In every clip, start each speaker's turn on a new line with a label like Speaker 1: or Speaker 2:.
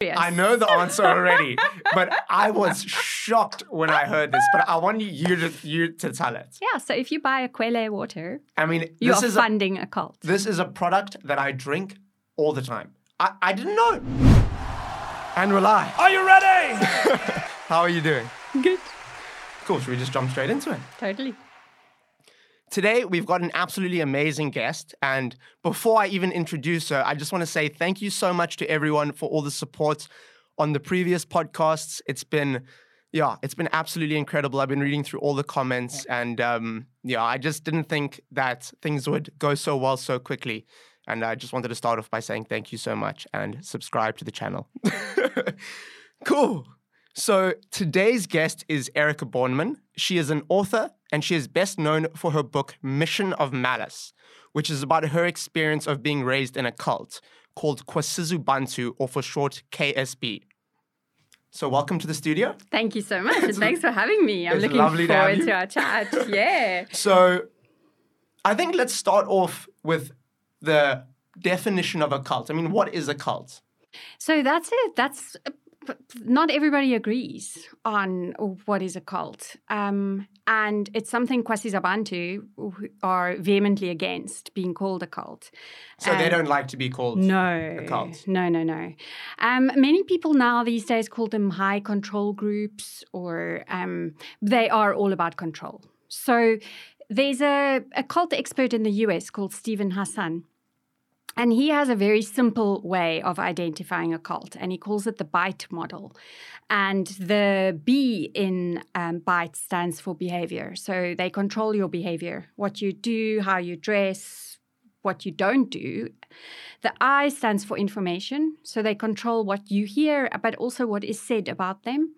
Speaker 1: I know the answer already, but I was shocked when I heard this. But I want you to you to tell it.
Speaker 2: Yeah, so if you buy Aquelle water,
Speaker 1: I mean,
Speaker 2: you
Speaker 1: this
Speaker 2: are
Speaker 1: is a,
Speaker 2: funding a, cult.
Speaker 1: this is a product that I drink all the time. I, I didn't know. And we're.
Speaker 3: Are you ready?
Speaker 1: How are you doing?
Speaker 2: Good.
Speaker 1: Cool. Should we just jump straight into it?
Speaker 2: Totally.
Speaker 1: Today, we've got an absolutely amazing guest. And before I even introduce her, I just want to say thank you so much to everyone for all the support on the previous podcasts. It's been, yeah, it's been absolutely incredible. I've been reading through all the comments, and um, yeah, I just didn't think that things would go so well so quickly. And I just wanted to start off by saying thank you so much and subscribe to the channel. cool. So today's guest is Erika Bornman. She is an author and she is best known for her book Mission of Malice, which is about her experience of being raised in a cult called Kwasizabantu, or for short KSB. So welcome to the studio.
Speaker 2: Thank you so much. and thanks for having me. I'm looking
Speaker 1: to
Speaker 2: forward
Speaker 1: you.
Speaker 2: to our chat. Yeah.
Speaker 1: So I think let's start off with the definition of a cult. I mean, what is a cult?
Speaker 2: So that's it. That's not everybody agrees on what is a cult. Um, and it's something Kwasizabantu are vehemently against being called a cult.
Speaker 1: So they
Speaker 2: Um,
Speaker 1: don't like to be called
Speaker 2: No,
Speaker 1: cult.
Speaker 2: no, no, no. Um, many people now these days call them high control groups, or um, they are all about control. So there's a, a cult expert in the US called Steven Hassan. And he has a very simple way of identifying a cult, and he calls it the BITE model. And the B in um, BITE stands for behavior. So they control your behavior, what you do, how you dress, what you don't do. The I stands for information. So they control what you hear, but also what is said about them.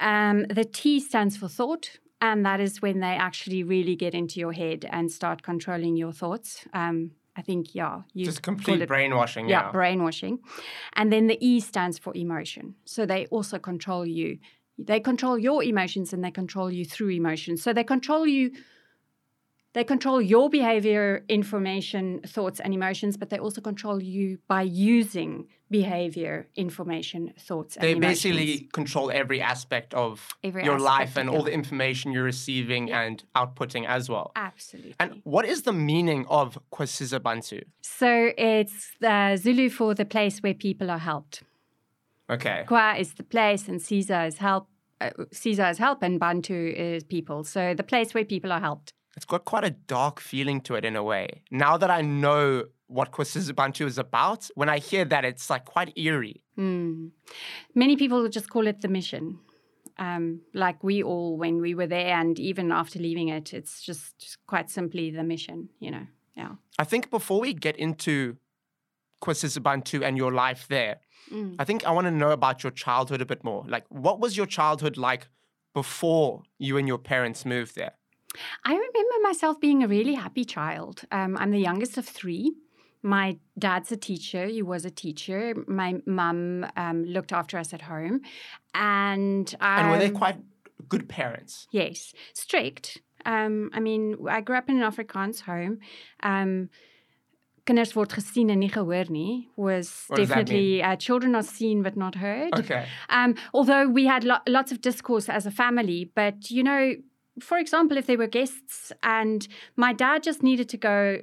Speaker 2: Um, the T stands for thought. And that is when they actually really get into your head and start controlling your thoughts. Um, I think, yeah, you
Speaker 1: just complete
Speaker 2: it-
Speaker 1: brainwashing.
Speaker 2: yeah,
Speaker 1: Yeah.
Speaker 2: brainwashing. And then the E stands for emotion. So they also control you. They control your emotions and they control you through emotions. So they control you. They control your behavior, information, thoughts, and emotions, but they also control you by using behavior, information, thoughts, and emotions.
Speaker 1: they
Speaker 2: emotions.
Speaker 1: basically control every aspect of
Speaker 2: Every
Speaker 1: your
Speaker 2: aspect
Speaker 1: life and all the information you're receiving and outputting as well.
Speaker 2: Absolutely.
Speaker 1: And what is the meaning of Kwasizabantu?
Speaker 2: so it's the Zulu for the place where people are helped.
Speaker 1: Okay.
Speaker 2: Kwa is the place, and siza is help. Uh, siza is help, and Bantu is people. So the place where people are helped.
Speaker 1: It's got quite a dark feeling to it in a way. Now that I know what Kwasizabantu is about, when I hear that, it's like quite eerie.
Speaker 2: Hmm. Many people just call it the mission. Um, like we all, when we were there, and even after leaving it, it's just, just quite simply the mission, you know. Yeah.
Speaker 1: I think before we get into Kwasizabantu and your life there,
Speaker 2: Mm.
Speaker 1: I think I want to know about your childhood a bit more. Like, what was your childhood like before you and your parents moved there?
Speaker 2: I remember myself being a really happy child. Um, I'm the youngest of three. My dad's a teacher. He was a teacher. My mum um, looked after us at home, and
Speaker 1: And were they quite good parents?
Speaker 2: Yes, strict. Um, I mean, I grew up in an Afrikaans home. Um, kinders word gesien en nie gehoor nie was
Speaker 1: What
Speaker 2: definitely uh, children are seen but not heard.
Speaker 1: Okay.
Speaker 2: Um, although we had lo- lots of discourse as a family, but you know, for example, if they were guests and my dad just needed to go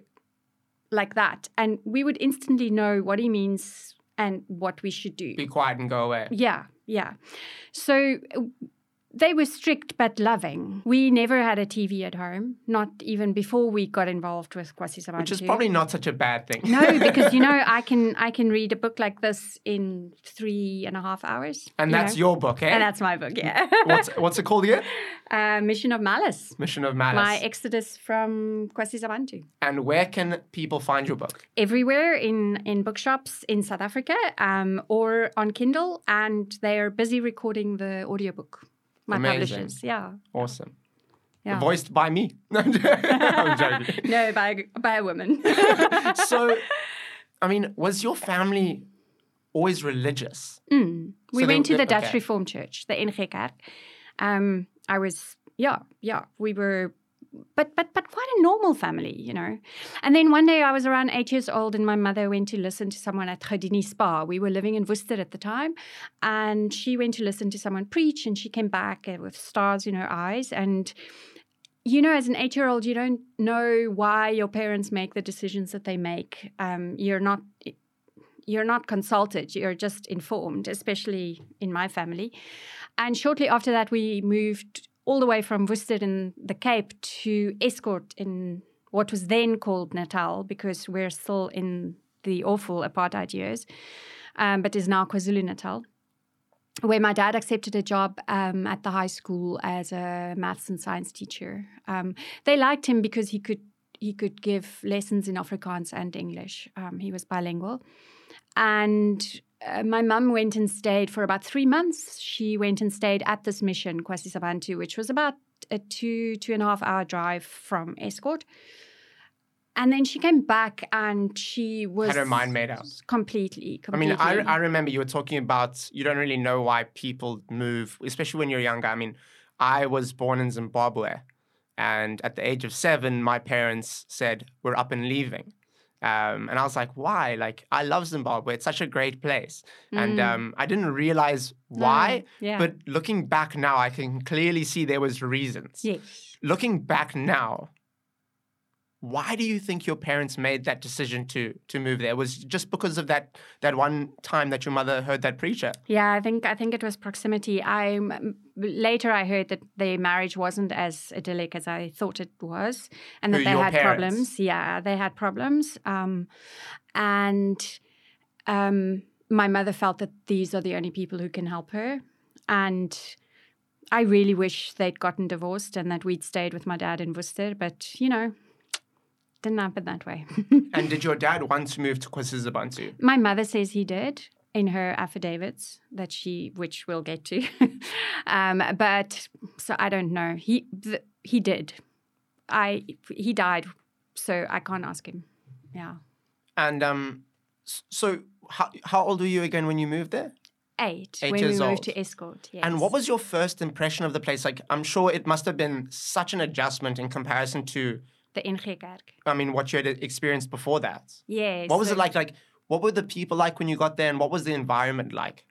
Speaker 2: like that, and we would instantly know what he means and what we should do.
Speaker 1: Be quiet and go away.
Speaker 2: Yeah, yeah. So they were strict but loving. We never had a TV at home, not even before we got involved with Kwasizabantu.
Speaker 1: Which is probably not such a bad thing.
Speaker 2: no, because you know I can I can read a book like this in three and a half hours.
Speaker 1: and
Speaker 2: you
Speaker 1: that's
Speaker 2: know?
Speaker 1: your book, eh?
Speaker 2: and that's my book, yeah.
Speaker 1: what's what's it called again?
Speaker 2: uh, Mission of Malice.
Speaker 1: Mission of Malice.
Speaker 2: My exodus from Kwasizabantu.
Speaker 1: and where can people find your book?
Speaker 2: Everywhere in in bookshops in South Africa, um, or on Kindle, and they are busy recording the audiobook. My
Speaker 1: Amazing.
Speaker 2: publishers, yeah.
Speaker 1: Awesome.
Speaker 2: Yeah.
Speaker 1: Voiced by me. I'm joking.
Speaker 2: no, by by a woman.
Speaker 1: so, I mean, was your family always religious?
Speaker 2: Mm. We
Speaker 1: So they-
Speaker 2: went to the
Speaker 1: okay.
Speaker 2: Dutch Reformed Church, the NG Kerk. Um, I was, yeah, yeah, we were but but but quite a normal family, you know. And then one day I was around eight years old, and my mother went to listen to someone at Khadini Spa. We were living in Worcester at the time, and she went to listen to someone preach, and she came back uh, with stars in her eyes, and you know, as an eight year old, you don't know why your parents make the decisions that they make. Um, you're not you're not consulted, you're just informed, especially in my family. And shortly after that, we moved all the way from Worcester in the Cape to Estcourt in what was then called Natal, because we're still in the awful apartheid years, um, but is now KwaZulu Natal where my dad accepted a job um, at the high school as a maths and science teacher. Um, they liked him because he could he could give lessons in Afrikaans and English. Um, he was bilingual, and uh, my mum went and stayed for about three months. She went and stayed at this mission, Kwasizabantu, which was about a two two and a half hour drive from Estcourt. And then she came back and she was
Speaker 1: had her mind made up
Speaker 2: completely.
Speaker 1: completely. I mean, I, I remember you were talking about you don't really know why people move, especially when you're younger. I mean, I was born in Zimbabwe, and at the age of seven, my parents said we're up and leaving. Um, and I was like, why? Like, I love Zimbabwe. It's such a great place. Mm. And um, I didn't realize why.
Speaker 2: Mm, yeah.
Speaker 1: But looking back now, I can clearly see there was reasons.
Speaker 2: Yes.
Speaker 1: Looking back now, why do you think your parents made that decision to to move there? Was just because of that that one time that your mother heard that preacher?
Speaker 2: Yeah, I think I think it was proximity. I later I heard that their marriage wasn't as idyllic as I thought it was, and that
Speaker 1: Who,
Speaker 2: they had
Speaker 1: parents?
Speaker 2: problems. Yeah, they had problems, um, and um, my mother felt that these are the only people who can help her, and. I really wish they'd gotten divorced and that we'd stayed with my dad in Worcester, but you know, didn't happen that way.
Speaker 1: and did your dad want to move to KwaZulu-Natal?
Speaker 2: My mother says he did in her affidavits that she, which we'll get to. um, but so I don't know. He th- he did. I he died, so I can't ask him. Yeah.
Speaker 1: And um, so how how old were you again when you moved there?
Speaker 2: Eight,
Speaker 1: Eight
Speaker 2: when
Speaker 1: years
Speaker 2: we
Speaker 1: old.
Speaker 2: to Estcourt. Yes.
Speaker 1: And what was your first impression of the place? Like, I'm sure it must have been such an adjustment in comparison to
Speaker 2: the NG Kerk?
Speaker 1: I mean, what you had experienced before that.
Speaker 2: Yes.
Speaker 1: What was
Speaker 2: so-
Speaker 1: it like? Like, what were the people like when you got there, and what was the environment like?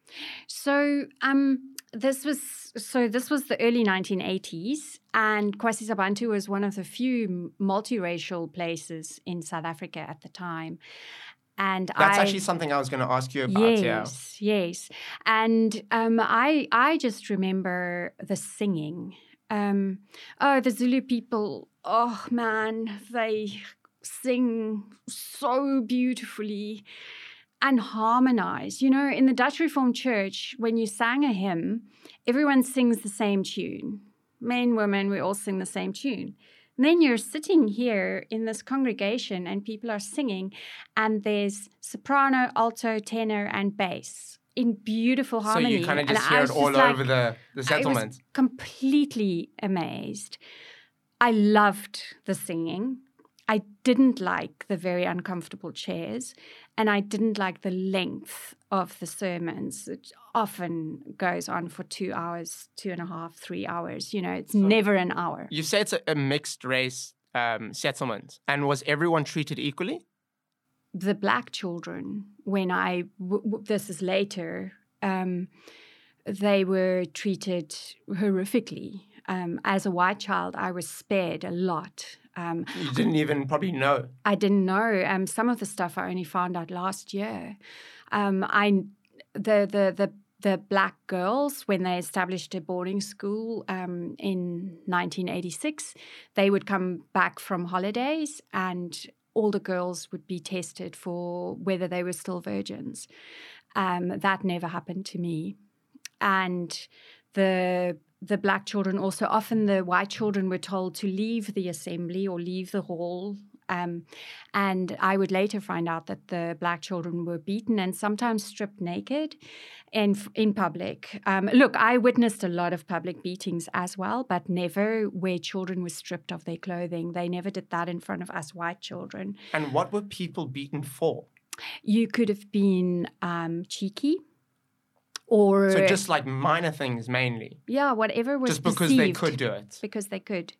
Speaker 2: So um, this was so this was the early 1980s, and KwaZulu-Natal was one of the few multiracial places in South Africa at the time. And
Speaker 1: That's
Speaker 2: I,
Speaker 1: actually something I was going to ask you about.
Speaker 2: yes, yes, and um, I I just remember the singing. Um, oh, the Zulu people! Oh man, they sing so beautifully and harmonize. You know, in the Dutch Reformed Church, when you sang a hymn, everyone sings the same tune. Men, women, we all sing the same tune. And then you're sitting here in this congregation and people are singing, and there's soprano, alto, tenor, and bass in beautiful harmony.
Speaker 1: So you kind of just
Speaker 2: I
Speaker 1: hear it all
Speaker 2: like-
Speaker 1: over the the
Speaker 2: I was
Speaker 1: settlement.
Speaker 2: completely amazed. I loved the singing. I didn't like the very uncomfortable chairs, and I didn't like the length of the sermons. It often goes on for two hours, two and a half, three hours. You know, it's never an hour.
Speaker 1: You say it's a, a mixed race um, settlement, and was everyone treated equally?
Speaker 2: The black children, when I, w- w- this is later, um, they were treated horrifically. Um, as a white child, I was spared a lot. Um,
Speaker 1: You didn't even probably know.
Speaker 2: I didn't know. Um, some of the stuff I only found out last year. Um, I the the the the black girls when they established a boarding school um, in 1986, they would come back from holidays and all the girls would be tested for whether they were still virgins. Um, that never happened to me, and the the black children also often the white children were told to leave the assembly or leave the hall um, and I would later find out that the black children were beaten and sometimes stripped naked in, in public. Um, look, I witnessed a lot of public beatings as well, but never where children were stripped of their clothing. They never did that in front of us white children.
Speaker 1: And what were people beaten for?
Speaker 2: You could have been um, cheeky or
Speaker 1: So just like minor things mainly,
Speaker 2: yeah, whatever was
Speaker 1: just because they could do it.
Speaker 2: because they could.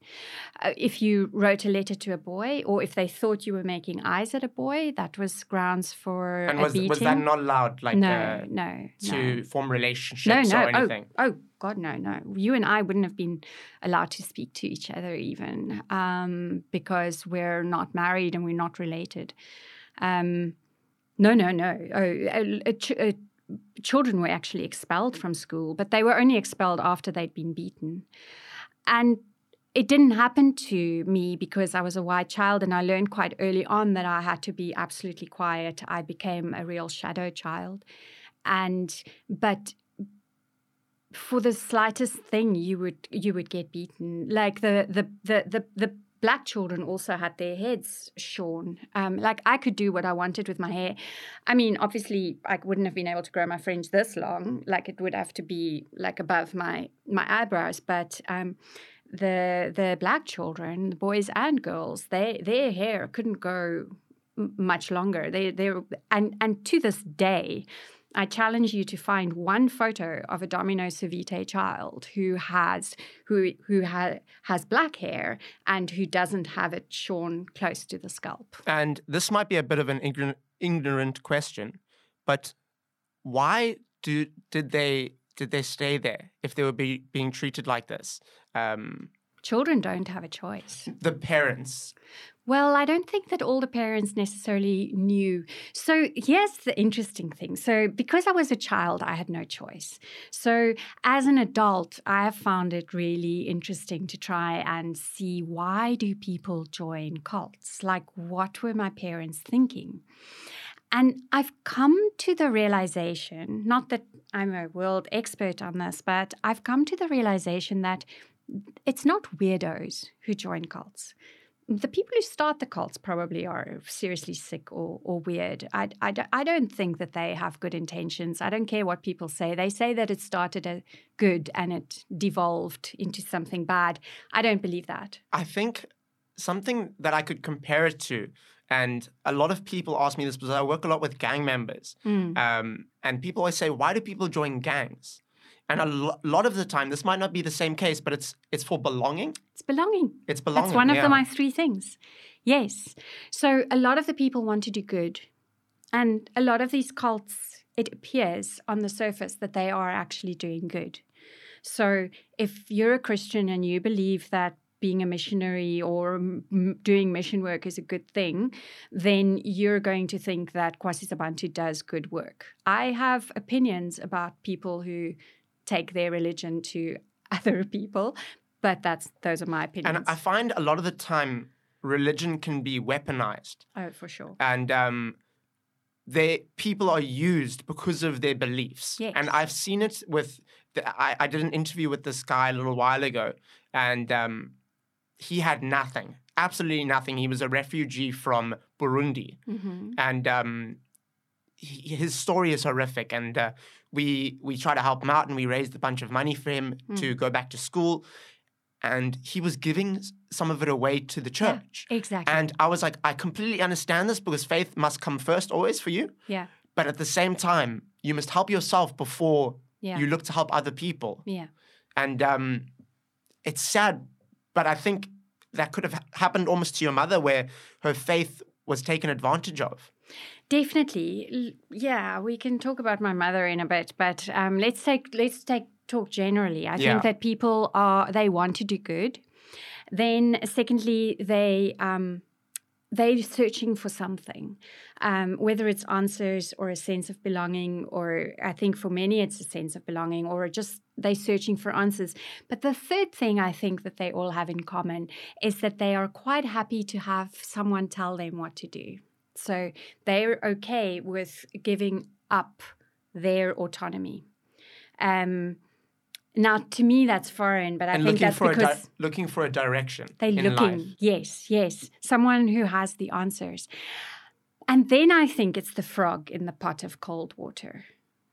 Speaker 2: Uh, if you wrote a letter to a boy, or if they thought you were making eyes at a boy, that was grounds for
Speaker 1: And
Speaker 2: a
Speaker 1: was
Speaker 2: beating.
Speaker 1: was that not allowed, like
Speaker 2: no,
Speaker 1: uh,
Speaker 2: no,
Speaker 1: to
Speaker 2: no.
Speaker 1: form relationships
Speaker 2: no.
Speaker 1: or anything?
Speaker 2: Oh, oh, God, no, no. You and I wouldn't have been allowed to speak to each other even um, because we're not married and we're not related. Um, no, no, no. Oh, uh, ch- uh, children were actually expelled from school, but they were only expelled after they'd been beaten. And it didn't happen to me because I was a white child and I learned quite early on that I had to be absolutely quiet. I became a real shadow child. And but for the slightest thing you would you would get beaten. Like the the the the, the black children also had their heads shorn. Um, like I could do what I wanted with my hair. I mean, obviously, I wouldn't have been able to grow my fringe this long. Like it would have to be like above my my eyebrows. But um, the the black children, the boys and girls, they their hair couldn't go much longer. They they and and to this day. I challenge you to find one photo of a Domino Savite child who has who who ha- has black hair and who doesn't have it shorn close to the scalp.
Speaker 1: And this might be a bit of an ignorant, ignorant question, but why do did they did they stay there if they were be, being treated like this? Um,
Speaker 2: Children don't have a choice.
Speaker 1: the parents.
Speaker 2: Well, I don't think that all the parents necessarily knew. So, here's the interesting thing. So, because I was a child, I had no choice. So, as an adult, I have found it really interesting to try and see why do people join cults? Like, what were my parents thinking? And I've come to the realization, not that I'm a world expert on this, but I've come to the realization that it's not weirdos who join cults the people who start the cults probably are seriously sick or, or weird. I, I, I don't think that they have good intentions. I don't care what people say. They say that it started as good and it devolved into something bad. I don't believe that.
Speaker 1: I think something that I could compare it to, and a lot of people ask me this because I work a lot with gang members,
Speaker 2: Mm.
Speaker 1: um, and people always say, "Why do people join gangs?" And a lo- lot of the time, this might not be the same case, but it's it's for belonging.
Speaker 2: It's belonging.
Speaker 1: It's belonging.
Speaker 2: That's one of the, my three things. Yes. So a lot of the people want to do good. And a lot of these cults, it appears on the surface that they are actually doing good. So if you're a Christian and you believe that being a missionary or m- doing mission work is a good thing, then you're going to think that Kwasizabantu does good work. I have opinions about people who take their religion to other people, but that's those are my opinions.
Speaker 1: And I find a lot of the time, religion can be weaponized,
Speaker 2: Oh, for sure.
Speaker 1: and um, they people are used because of their beliefs.
Speaker 2: Yes.
Speaker 1: And I've seen it with. The, I, I did an interview with this guy a little while ago, and um, he had nothing, absolutely nothing. He was a refugee from Burundi,
Speaker 2: hmm
Speaker 1: and um, he, his story is horrific. And uh, we we try to help him out, and we raised a bunch of money for him to go back to school. And he was giving some of it away to the
Speaker 2: Yeah.
Speaker 1: church.
Speaker 2: Exactly.
Speaker 1: And I was like, I completely understand this because faith must come first always for you.
Speaker 2: yeah.
Speaker 1: But at the same time, you must help yourself before
Speaker 2: Yeah.
Speaker 1: you look to help other people.
Speaker 2: yeah.
Speaker 1: And um, it's sad, but I think that could have happened almost to your mother where her faith was taken advantage of.
Speaker 2: Definitely. Yeah, we can talk about my mother in a bit, but um, let's take let's take talk generally. I
Speaker 1: Yeah.
Speaker 2: think that people are they want to do good. Then, secondly, they um, they're searching for something, um, whether it's answers or a sense of belonging, or I think for many it's a sense of belonging, or just they're searching for answers. But the third thing I think that they all have in common is that they are quite happy to have someone tell them what to do. So they're okay with giving up their autonomy. Um, now, to me, that's foreign, but I
Speaker 1: and
Speaker 2: think
Speaker 1: looking
Speaker 2: that's
Speaker 1: for, a di-
Speaker 2: because
Speaker 1: looking for a direction
Speaker 2: they're
Speaker 1: in
Speaker 2: looking.
Speaker 1: life.
Speaker 2: Yes, yes, someone who has the answers. And then I think it's the frog in the pot of cold water.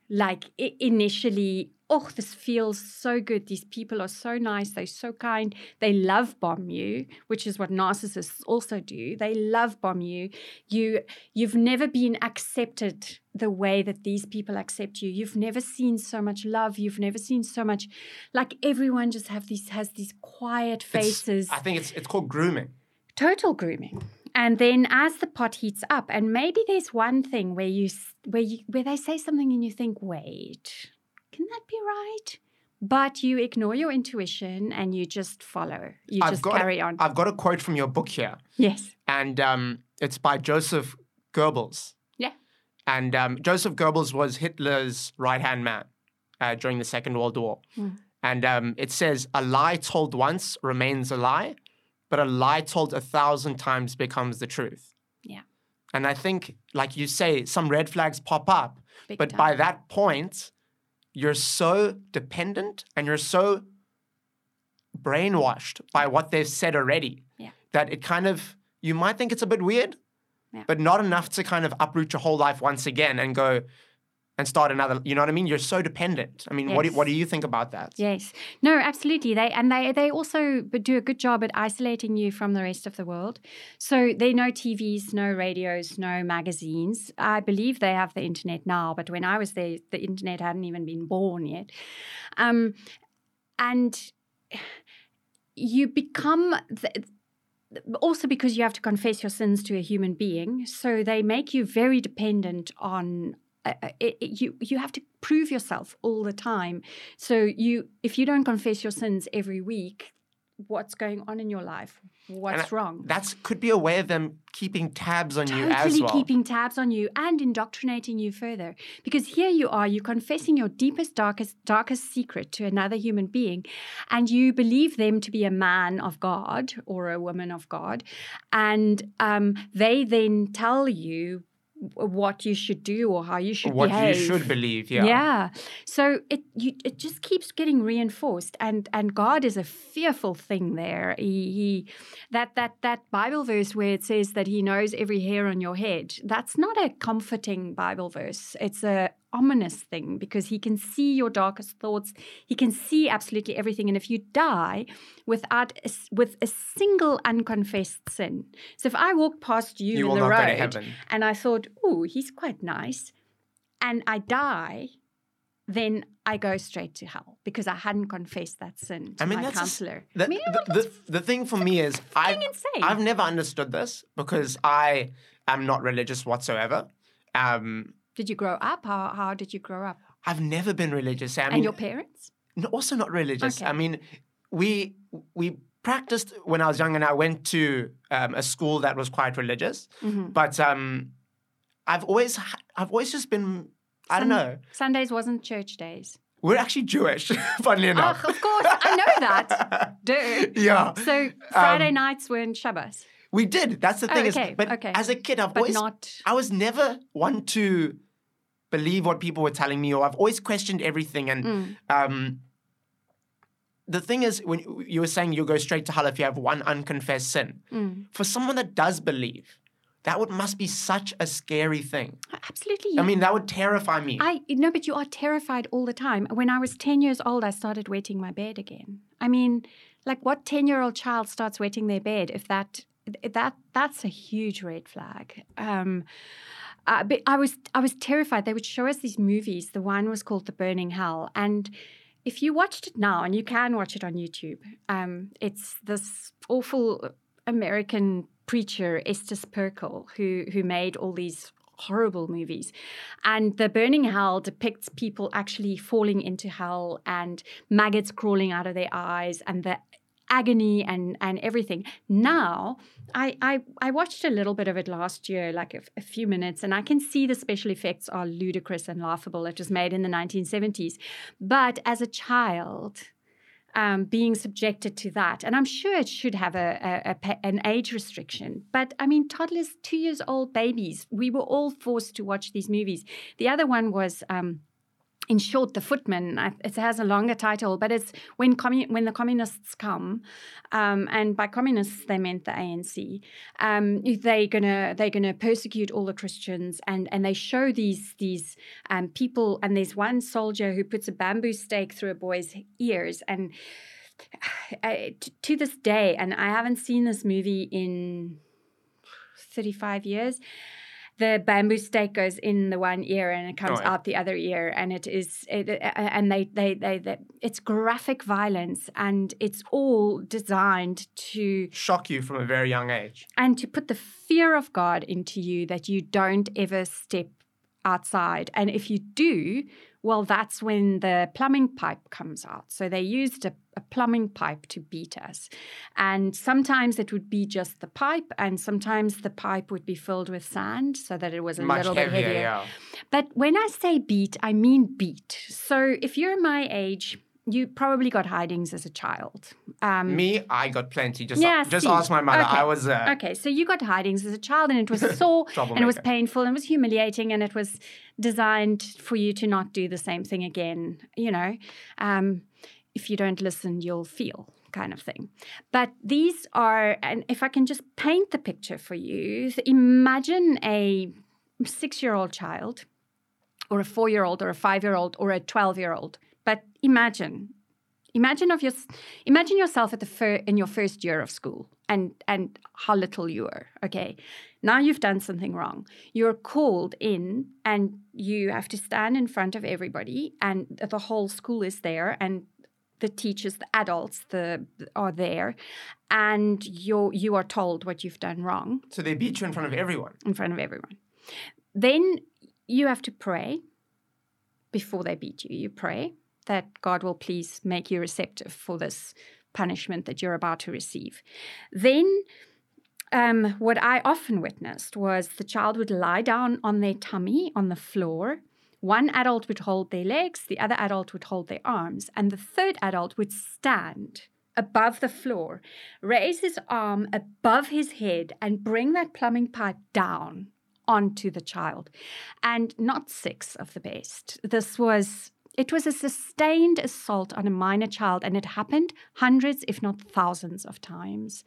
Speaker 2: Like i- initially, oh, this feels so good. These people are so nice. They're so kind. They love bomb you, which is what narcissists also do. They love bomb you. You you've never been accepted the way that these people accept you. You've never seen so much love. You've never seen so much like everyone just have these has these quiet faces.
Speaker 1: It's, I think it's it's called grooming.
Speaker 2: Total grooming. And then as the pot heats up, and maybe there's one thing where you where you where they say something and you think, wait, can that be right? But you ignore your intuition and you just follow. You
Speaker 1: I've
Speaker 2: just
Speaker 1: got
Speaker 2: carry on.
Speaker 1: I've got a quote from your book here,
Speaker 2: yes.
Speaker 1: and um, it's by Joseph Goebbels.
Speaker 2: Yeah.
Speaker 1: And um, Joseph Goebbels was Hitler's right hand man uh, during the Second World War.
Speaker 2: Mm.
Speaker 1: And um, it says, A lie told once remains a lie, but a lie told a thousand times becomes the truth.
Speaker 2: Yeah.
Speaker 1: And I think, like you say, some red flags pop up.
Speaker 2: Big
Speaker 1: but
Speaker 2: time.
Speaker 1: by that point, you're so dependent and you're so brainwashed by what they've said already
Speaker 2: Yeah.
Speaker 1: that it kind of, you might think it's a bit weird,
Speaker 2: Yeah.
Speaker 1: but not enough to kind of uproot your whole life once again and go and start another. You know what I mean? You're so dependent. I mean, what, do, what do you think about that?
Speaker 2: Yes. No, absolutely. They and they they also do a good job at isolating you from the rest of the world. So they no TVs, no radios, no magazines. I believe they have the internet now, but when I was there, the internet hadn't even been born yet. Um, and you become. The, also because you have to confess your sins to a human being so they make you very dependent on it, it- you you have to prove yourself all the time. So you if you don't confess your sins every week what's going on in your life? What's
Speaker 1: I-
Speaker 2: wrong?
Speaker 1: That could be a way of them keeping tabs on you
Speaker 2: totally
Speaker 1: as well.
Speaker 2: keeping tabs on you and indoctrinating you further. Because here you are you're confessing your deepest darkest darkest secret to another human being and you believe them to be a man of god or a woman of god and um, they then tell you what you should do or how you should
Speaker 1: what
Speaker 2: behave
Speaker 1: you should believe, yeah.
Speaker 2: yeah. So it you, it just keeps getting reinforced, and and God is a fearful thing. There, he, he that that that Bible verse where it says that He knows every hair on your head. That's not a comforting Bible verse. It's a ominous thing because He can see your darkest thoughts. He can see absolutely everything, and if you die without a, with a single unconfessed sin, so if I walked past you,
Speaker 1: You
Speaker 2: in the road
Speaker 1: go to heaven.
Speaker 2: and I thought, oh, he's quite nice, and I die, then I go straight to hell because I hadn't confessed that sin to
Speaker 1: I mean,
Speaker 2: my
Speaker 1: that's a
Speaker 2: counselor.
Speaker 1: The,
Speaker 2: I mean,
Speaker 1: the, the, the thing for me is, I. I've never understood this because I am not religious whatsoever. Um,
Speaker 2: did you grow up? How, how did you grow up?
Speaker 1: I've never been religious. I mean,
Speaker 2: and your parents?
Speaker 1: n- also not religious.
Speaker 2: Okay.
Speaker 1: I mean, we we practiced when I was young, and I went to um, a school that was quite religious.
Speaker 2: Mhm.
Speaker 1: But um, I've always I've always just been I don't know.
Speaker 2: Sundays wasn't church days.
Speaker 1: We're actually Jewish, funnily enough.
Speaker 2: Oh, of course, I know that. Duh.
Speaker 1: yeah,
Speaker 2: So Friday
Speaker 1: Um,
Speaker 2: nights weren't Shabbos,
Speaker 1: we did. That's the
Speaker 2: Oh,
Speaker 1: thing
Speaker 2: okay,
Speaker 1: is, but
Speaker 2: okay.
Speaker 1: as a kid, I've
Speaker 2: but
Speaker 1: always
Speaker 2: not.
Speaker 1: I was never one to believe what people were telling me, or I've always questioned everything. And
Speaker 2: Mm.
Speaker 1: um, the thing is, when you were saying you'll go straight to hell if you have one unconfessed sin,
Speaker 2: Mm.
Speaker 1: for someone that does believe, that would must be such a scary thing.
Speaker 2: Absolutely.
Speaker 1: I mean, that would terrify me.
Speaker 2: I no, but you are terrified all the time. When I was ten years old, I started wetting my bed again. I mean, like what ten-year-old child starts wetting their bed? If that that that's a huge red flag. Um, uh, but I was I was terrified. They would show us these movies. The one was called The Burning Hell, and if you watched it now, and you can watch it on YouTube, um, it's this awful American preacher Estus Pirkle who who made all these horrible movies. And the burning hell depicts people actually falling into hell and maggots crawling out of their eyes and the agony and and everything. Now, I I, I watched a little bit of it last year, like a, few minutes, and I can see the special effects are ludicrous and laughable. It was made in the 1970s, but as a child. Um, being subjected to that, and I'm sure it should have a, a, a an age restriction. But I mean, toddlers, two years old babies, we were all forced to watch these movies. The other one was um, in short, the footman. It has a longer title, but it's when commun- when the communists come, um, and by communists they meant the ANC. Um, they're gonna they're gonna persecute all the Christians, and and they show these these um, people. And there's one soldier who puts a bamboo stake through a boy's ears, and to this day, and I haven't seen this movie in thirty five years the bamboo stake goes in the one ear and it comes oh, yeah. out the other ear and it is it, and they, they, they they it's graphic violence and it's all designed to
Speaker 1: shock you from a very young age
Speaker 2: and to put the fear of god into you that you don't ever step outside and if you do well, that's when the plumbing pipe comes out. So they used a, a, plumbing pipe to beat us. And sometimes it would be just the pipe, and sometimes the pipe would be filled with sand so that it was a
Speaker 1: Much
Speaker 2: little
Speaker 1: heavier,
Speaker 2: bit heavier.
Speaker 1: Yeah.
Speaker 2: But when I say beat, I mean beat. So if you're my age, you probably got hidings as a child.
Speaker 1: Um, Me, I got plenty. Just yeah, just see. ask my mother.
Speaker 2: Okay.
Speaker 1: I was
Speaker 2: uh... okay. So you got hidings as a child, and it was sore, and it was painful, and it was humiliating, and it was designed for you to not do the same thing again. You know, um, if you don't listen, you'll feel kind of thing. But these are, and if I can just paint the picture for you, imagine a six-year-old child, or a four-year-old, or a five-year-old, or a twelve-year-old but imagine, imagine of your, imagine yourself at the fir- in your first year of school, and and how little you were. Okay, now you've done something wrong. You're called in, and you have to stand in front of everybody, and the whole school is there, and the teachers, the adults, the are there, and you you are told what you've done wrong.
Speaker 1: So they beat you in front of everyone.
Speaker 2: In front of everyone. Then you have to pray before they beat you. You pray that God will please make you receptive for this punishment that you're about to receive. Then, um, what I often witnessed was the child would lie down on their tummy on the floor. One adult would hold their legs, the other adult would hold their arms, and the third adult would stand above the floor, raise his arm above his head, and bring that plumbing pipe down onto the child. And not six of the best. This was it was a sustained assault on a minor child, and it happened hundreds, if not thousands, of times.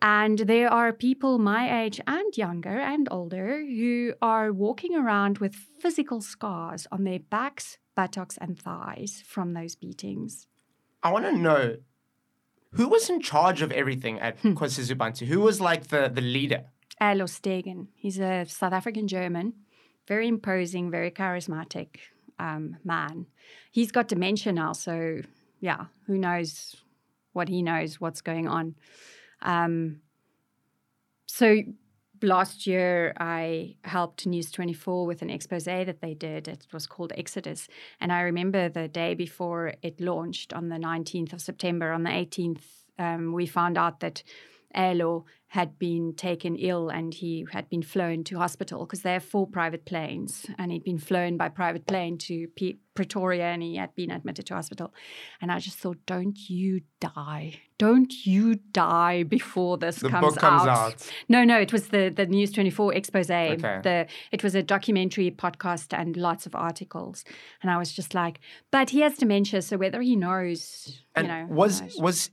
Speaker 2: And there are people my age and younger and older who are walking around with physical scars on their backs, buttocks, and thighs from those beatings.
Speaker 1: I want to know who was in charge of everything at hmm. Kwasizabantu? Who was like the, the leader?
Speaker 2: Erlo Stegen. He's a South African German, very imposing, very charismatic, um, man. He's got dementia now, so yeah, who knows what he knows, what's going on. Um, so last year I helped News 24 with an expose that they did. It was called Exodus. And I remember the day before it launched on the 19th of September, on the 18th, um, we found out that Erlo had been taken ill and he had been flown to hospital because they have four private planes and he'd been flown by private plane to P- Pretoria and he had been admitted to hospital. And I just thought, don't you die. Don't you die before this
Speaker 1: the
Speaker 2: comes,
Speaker 1: book comes out. out.
Speaker 2: No, no, it was the, the News 24 expose. Okay. The, it was a documentary podcast and lots of articles. And I was just like, but he has dementia, so whether he knows,
Speaker 1: and
Speaker 2: you know.
Speaker 1: Was,
Speaker 2: knows.
Speaker 1: was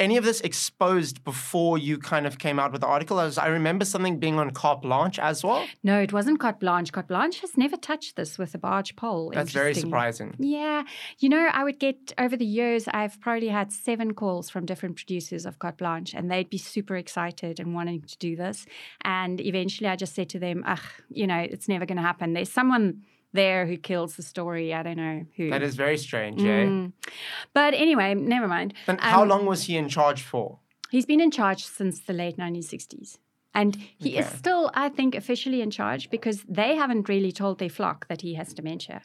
Speaker 1: any of this exposed before you kind of came out with the article? As I remember something being on Carte Blanche as well.
Speaker 2: No, it wasn't Carte Blanche. Carte Blanche has never touched this with a barge pole.
Speaker 1: That's very surprising.
Speaker 2: Yeah. You know, I would get over the years, I've probably had seven calls from different producers of Carte Blanche, and they'd be super excited and wanting to do this. And eventually I just said to them, ugh, you know, it's never going to happen. There's someone there who kills the story. I don't know who.
Speaker 1: That is very strange, mm. eh?
Speaker 2: But anyway, never mind.
Speaker 1: And um, how long was he in charge for?
Speaker 2: He's been in charge since the late 1960s. And he okay. is still, I think, officially in charge because they haven't really told their flock that he has dementia.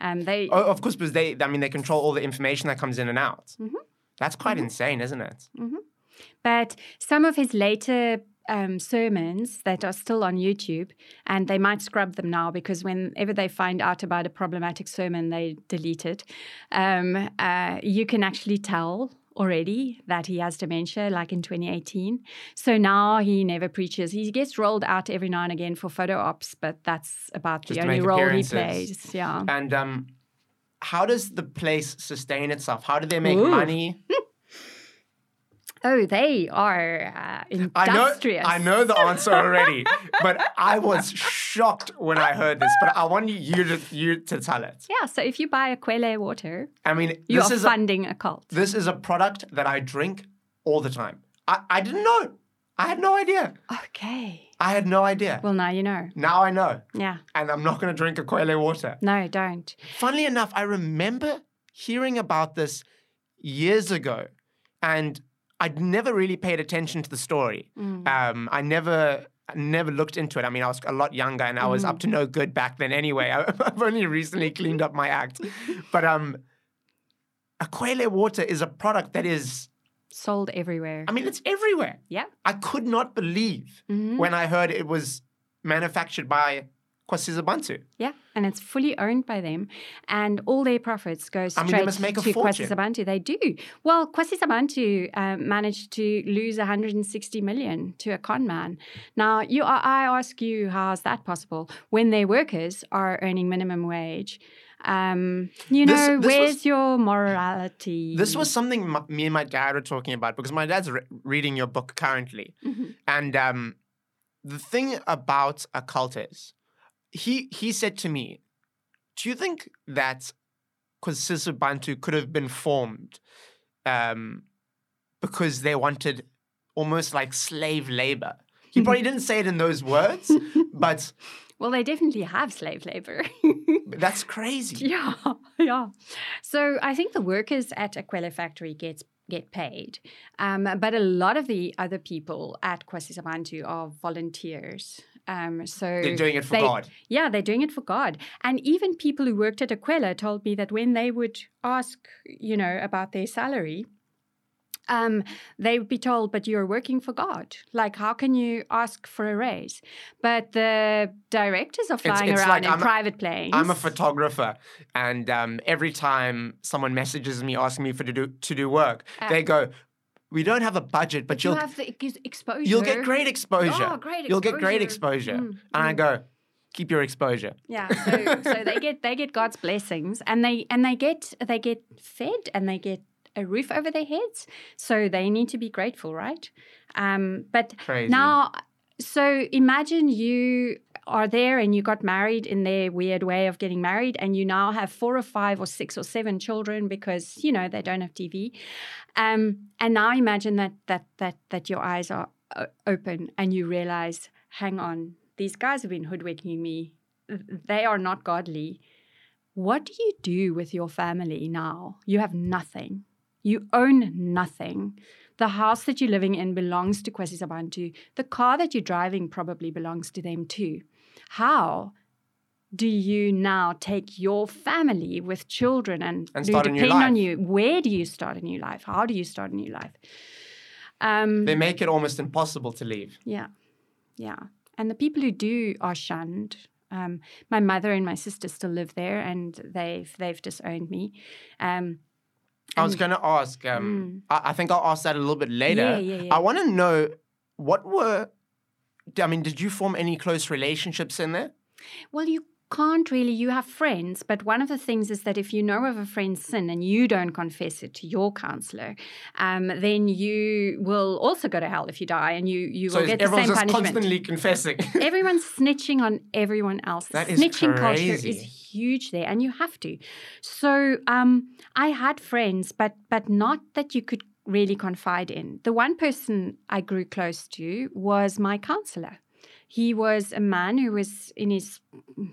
Speaker 2: Um, they,
Speaker 1: oh, of course, because they, I mean, they control all the information that comes in and out. Mm-hmm. That's quite mm-hmm. insane, isn't it?
Speaker 2: Mm-hmm. But some of his later um, sermons that are still on YouTube, and they might scrub them now because whenever they find out about a problematic sermon, they delete it. Um, uh, you can actually tell already that he has dementia, like in 2018. So now he never preaches. He gets rolled out every now and again for photo ops, but that's about Just the only role he plays. Yeah.
Speaker 1: And um, how does the place sustain itself? How do they make
Speaker 2: Ooh.
Speaker 1: money?
Speaker 2: Oh, they are uh,
Speaker 1: I know,
Speaker 2: industrious.
Speaker 1: I know the answer already, but I was shocked when I heard this. But I want you to you to tell it.
Speaker 2: Yeah, so if you buy Aquelle water,
Speaker 1: I mean,
Speaker 2: you
Speaker 1: this
Speaker 2: are
Speaker 1: is a,
Speaker 2: funding a, cult.
Speaker 1: this is a product that I drink all the time. I, I didn't know. I had no idea.
Speaker 2: Okay.
Speaker 1: I had no idea.
Speaker 2: Well, now you know.
Speaker 1: Now I know,
Speaker 2: Yeah.
Speaker 1: and I'm not going to drink Aquelle water.
Speaker 2: No, don't.
Speaker 1: Funnily enough, I remember hearing about this years ago, and I'd never really paid attention to the story.
Speaker 2: Mm.
Speaker 1: Um, I never. Never looked into it. I mean, I was a lot younger and I was up to no good back then anyway. I, I've only recently cleaned up my act. But um, Aquelle water is a product that is,
Speaker 2: Sold everywhere.
Speaker 1: I mean, it's everywhere.
Speaker 2: yeah.
Speaker 1: I could not believe
Speaker 2: Mhm.
Speaker 1: when I heard it was manufactured by Kwasizabantu.
Speaker 2: Yeah, and it's fully owned by them, and all their profits go
Speaker 1: I
Speaker 2: straight
Speaker 1: mean, they must make a
Speaker 2: to
Speaker 1: fortune.
Speaker 2: They do. Well, Kwasizabantu um, managed to lose 160 million to a con man. Now, you, I ask you, how is that possible when their workers are earning minimum wage? Um, you
Speaker 1: This-
Speaker 2: know,
Speaker 1: this
Speaker 2: where's
Speaker 1: was-
Speaker 2: your morality?
Speaker 1: This was something m me and my dad were talking about because my dad's re- reading your book currently.
Speaker 2: Mhm.
Speaker 1: And um, the thing about a cult is, he, he said to me, Do you think that Kwasizabantu could have been formed um, because they wanted almost like slave labor? He probably didn't say it in those words, but
Speaker 2: Well, they definitely have slave labor.
Speaker 1: that's crazy.
Speaker 2: Yeah, yeah. So I think the workers at Aquelle factory gets get paid, um, but a lot of the other people at Kwasizabantu are volunteers. Um, so
Speaker 1: They're doing it for
Speaker 2: they-
Speaker 1: God.
Speaker 2: Yeah, they're doing it for God. And even people who worked at Aquelle told me that when they would ask, you know, about their salary, um, they would be told, but you're working for God. Like, how can you ask for a raise? But the directors are flying
Speaker 1: it's
Speaker 2: around
Speaker 1: like
Speaker 2: in
Speaker 1: I'm a-
Speaker 2: private planes.
Speaker 1: I'm a photographer, and um, every time someone messages me asking me for to do to do work, they go, "We don't have a budget, but
Speaker 2: you
Speaker 1: you'll
Speaker 2: have the exposure.
Speaker 1: you'll get great exposure.
Speaker 2: Oh, great exposure.
Speaker 1: You'll get great
Speaker 2: exposure.
Speaker 1: exposure."
Speaker 2: Mm,
Speaker 1: And I
Speaker 2: mm.
Speaker 1: go, "Keep your exposure."
Speaker 2: Yeah, so, so they get they get God's blessings, and they and they get they get fed, and they get a roof over their heads. So they need to be grateful, right? Um, but
Speaker 1: Crazy.
Speaker 2: now, so imagine you are there and you got married in their weird way of getting married, and you now have four or five or six or seven children because you know they don't have TV. Um, and now imagine that that that that your eyes are open and you realize, hang on, these guys have been hoodwinking me. They are not godly. What do you do with your family now? You have nothing. You own nothing. The house that you're living in belongs to Kwasizabantu. The car that you're driving probably belongs to them too. How do you now take your family with children and,
Speaker 1: And
Speaker 2: who
Speaker 1: start a new
Speaker 2: depend on you? Where do you start a new life? How do you start a new life? Um,
Speaker 1: They make it almost impossible to leave.
Speaker 2: yeah, yeah. And the people who do are shunned. Um, my mother and my sister still live there, and they've they've disowned me. Um,
Speaker 1: I was going to ask. Um, I, I think I'll ask that a little bit later.
Speaker 2: Yeah, yeah, yeah.
Speaker 1: I want to know what were. I mean, did you form any close relationships in there?
Speaker 2: Well, you can't really. You have friends, but one of the things is that if you know of a friend's sin and you don't confess it to your counselor, um, then you will also go to hell if you die, and you you
Speaker 1: So
Speaker 2: will get the same
Speaker 1: just
Speaker 2: punishment.
Speaker 1: constantly confessing.
Speaker 2: Everyone's snitching on everyone else.
Speaker 1: That is
Speaker 2: snitching culture is huge there, and you have to. So um, I had friends, but but not that you could really confide in. The one person I grew close to was my counselor. He was a man who was in his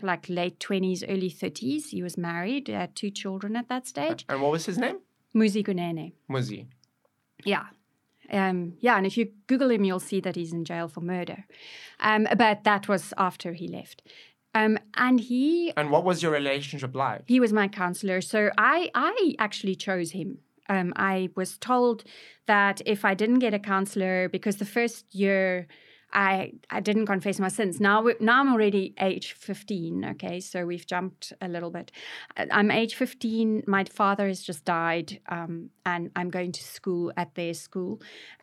Speaker 2: like late twenties, early thirties. He was married, had two children at that stage.
Speaker 1: and what was his name?
Speaker 2: Muzi Gunene.
Speaker 1: Muzi.
Speaker 2: Yeah. Um, yeah, and if you Google him, you'll see that he's in jail for murder. Um, but that was after he left. Um, and he
Speaker 1: And what was your relationship like?
Speaker 2: he was my counselor. So I I actually chose him. Um, I was told that if I didn't get a counselor, because the first year I I didn't confess my sins. Now now I'm already age 15. Okay, so we've jumped a little bit. Uh, I'm age 15. My father has just died, um, and I'm going to school at their school.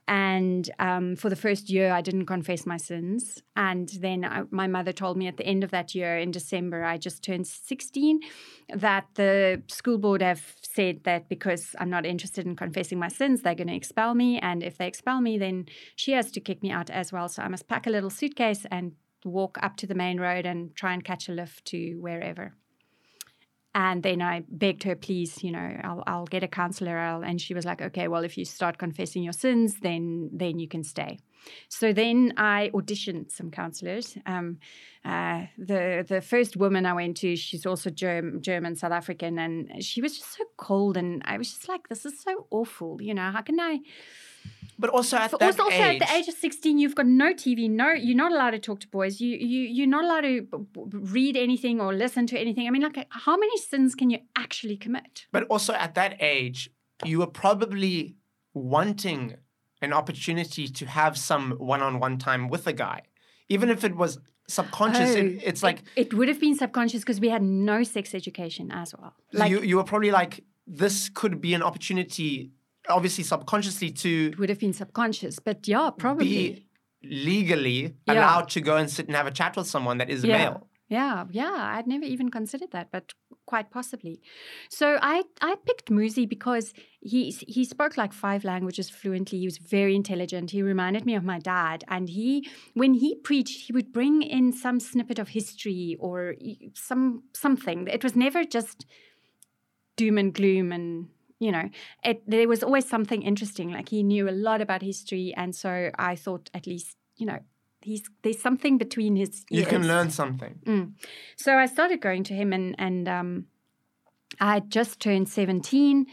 Speaker 2: And um, for the first year, I didn't confess my sins. And then I, my mother told me at the end of that year, in December, I just turned 16, that the school board have said that because I'm not interested in confessing my sins, they're going to expel me. And if they expel me, then she has to kick me out as well. So I must pack a little suitcase and walk up to the main road and try and catch a lift to wherever. And then I begged her, please, you know, I'll, I'll get a counselor. I'll, and she was like, okay, well, if you start confessing your sins, then then you can stay. So then I auditioned some counselors. Um, uh, the the first woman I went to, she's also Germ- German, South African, and she was just so cold, and I was just like, this is so awful. You know, how can I?
Speaker 1: But also at
Speaker 2: But
Speaker 1: that
Speaker 2: also, also
Speaker 1: age,
Speaker 2: at the age of 16 you've got no tv no you're not allowed to talk to boys. You you you're not allowed to read anything or listen to anything. I mean like how many sins can you actually commit?
Speaker 1: But also at that age, you were probably wanting an opportunity to have some one-on-one time with a guy, even if it was subconscious. it,
Speaker 2: Oh,
Speaker 1: it's like
Speaker 2: it would have been subconscious because we had no sex education as well. Like
Speaker 1: you you were probably like this could be an opportunity, obviously subconsciously, to
Speaker 2: it would have been subconscious but yeah probably
Speaker 1: be legally
Speaker 2: Yeah.
Speaker 1: allowed to go and sit and have a chat with someone that is
Speaker 2: Yeah.
Speaker 1: male.
Speaker 2: Yeah, yeah, I'd never even considered that, but quite possibly. So I I picked Muzi because he he spoke like five languages fluently. He was very intelligent. He reminded me of my dad, and he when he preached, he would bring in some snippet of history or some something. It was never just doom and gloom and you know it there was always something interesting like he knew a lot about history and so i thought at least you know he's there's something between his Ears.
Speaker 1: You can learn something.
Speaker 2: Mm. So I started going to him, and and um, I had just turned seventeen,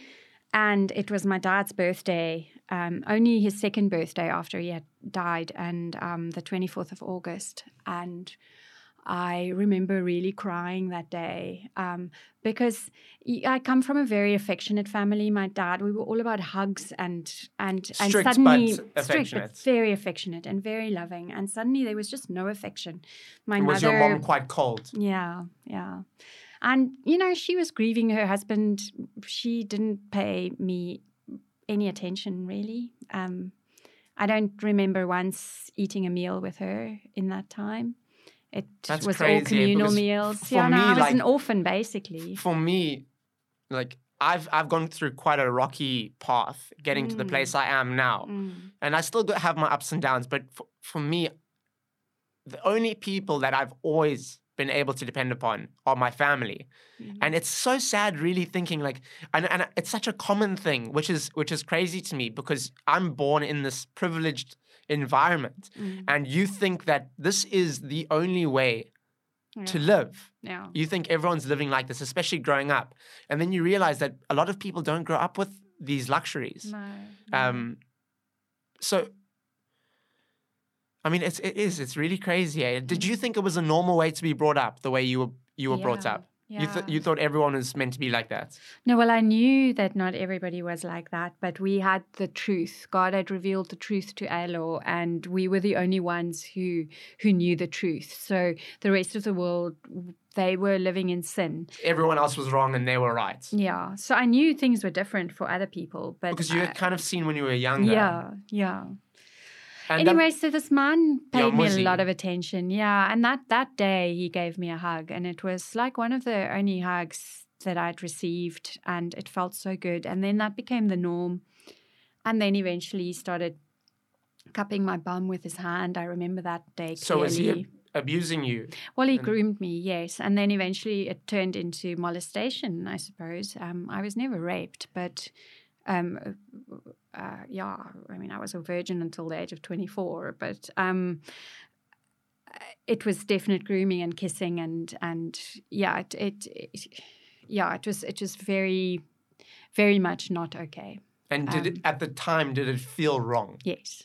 Speaker 2: and it was my dad's birthday. Um, only his second birthday after he had died, and um, the twenty fourth of August, and. I remember really crying that day um, because I come from a very affectionate family. My dad, we were all about hugs and and and
Speaker 1: Strict but
Speaker 2: suddenly strict
Speaker 1: affectionate.
Speaker 2: but very affectionate and very loving. And suddenly there was just no affection. My
Speaker 1: Was
Speaker 2: mother,
Speaker 1: your mom quite cold?
Speaker 2: yeah, yeah. And, you know, she was grieving her husband. She didn't pay me any attention, really. Um, I don't remember once eating a meal with her in that time. It
Speaker 1: That's
Speaker 2: was all communal meals. yeah, no,
Speaker 1: me,
Speaker 2: I was
Speaker 1: like-
Speaker 2: an orphan, basically.
Speaker 1: For me, like I've I've gone through quite a rocky path getting to the
Speaker 2: Mm.
Speaker 1: place I am now,
Speaker 2: Mm.
Speaker 1: and I still have my ups and downs. But for, for me, the only people that I've always been able to depend upon are my family.
Speaker 2: Mhm.
Speaker 1: And it's so sad really thinking like and, and it's such a common thing, which is which is crazy to me because I'm born in this privileged environment.
Speaker 2: Mm.
Speaker 1: And you think that this is the only way to live.
Speaker 2: Yeah.
Speaker 1: You think everyone's living like this, especially growing up. And then you realize that a lot of people don't grow up with these luxuries.
Speaker 2: No, no.
Speaker 1: Um, so, I mean, it's it is it's really crazy. Eh? Did you think it was a normal way to be brought up, the way you were you were brought
Speaker 2: Yeah,
Speaker 1: up? You th-
Speaker 2: yeah.
Speaker 1: you thought everyone was meant to be like that.
Speaker 2: No, well, I knew that not everybody was like that, but we had the truth. God had revealed the truth to Erlo, and we were the only ones who who knew the truth. So the rest of the world, they were living in sin.
Speaker 1: Everyone else was wrong and they were right.
Speaker 2: Yeah. So I knew things were different for other people, but
Speaker 1: Because you
Speaker 2: I-
Speaker 1: had kind of seen when you were younger.
Speaker 2: yeah, yeah.
Speaker 1: And that-
Speaker 2: anyway, so this man
Speaker 1: Yeah,
Speaker 2: paid me a lot of attention. Yeah, and that that day he gave me a hug, and it was like one of the only hugs that I'd received, and it felt so good. And then that became the norm, and then eventually he started cupping my bum with his hand. I remember that day clearly.
Speaker 1: so was he ab- abusing you?
Speaker 2: Well, he
Speaker 1: And-
Speaker 2: groomed me, yes, and then eventually it turned into molestation. I suppose um, I was never raped, but um, uh, yeah, I mean, I was a virgin until the age of twenty-four, but um, it was definite grooming and kissing, and and yeah, it, it, it yeah, it was it was very, very much not okay.
Speaker 1: And did it
Speaker 2: Um,
Speaker 1: at the time did it feel wrong?
Speaker 2: Yes,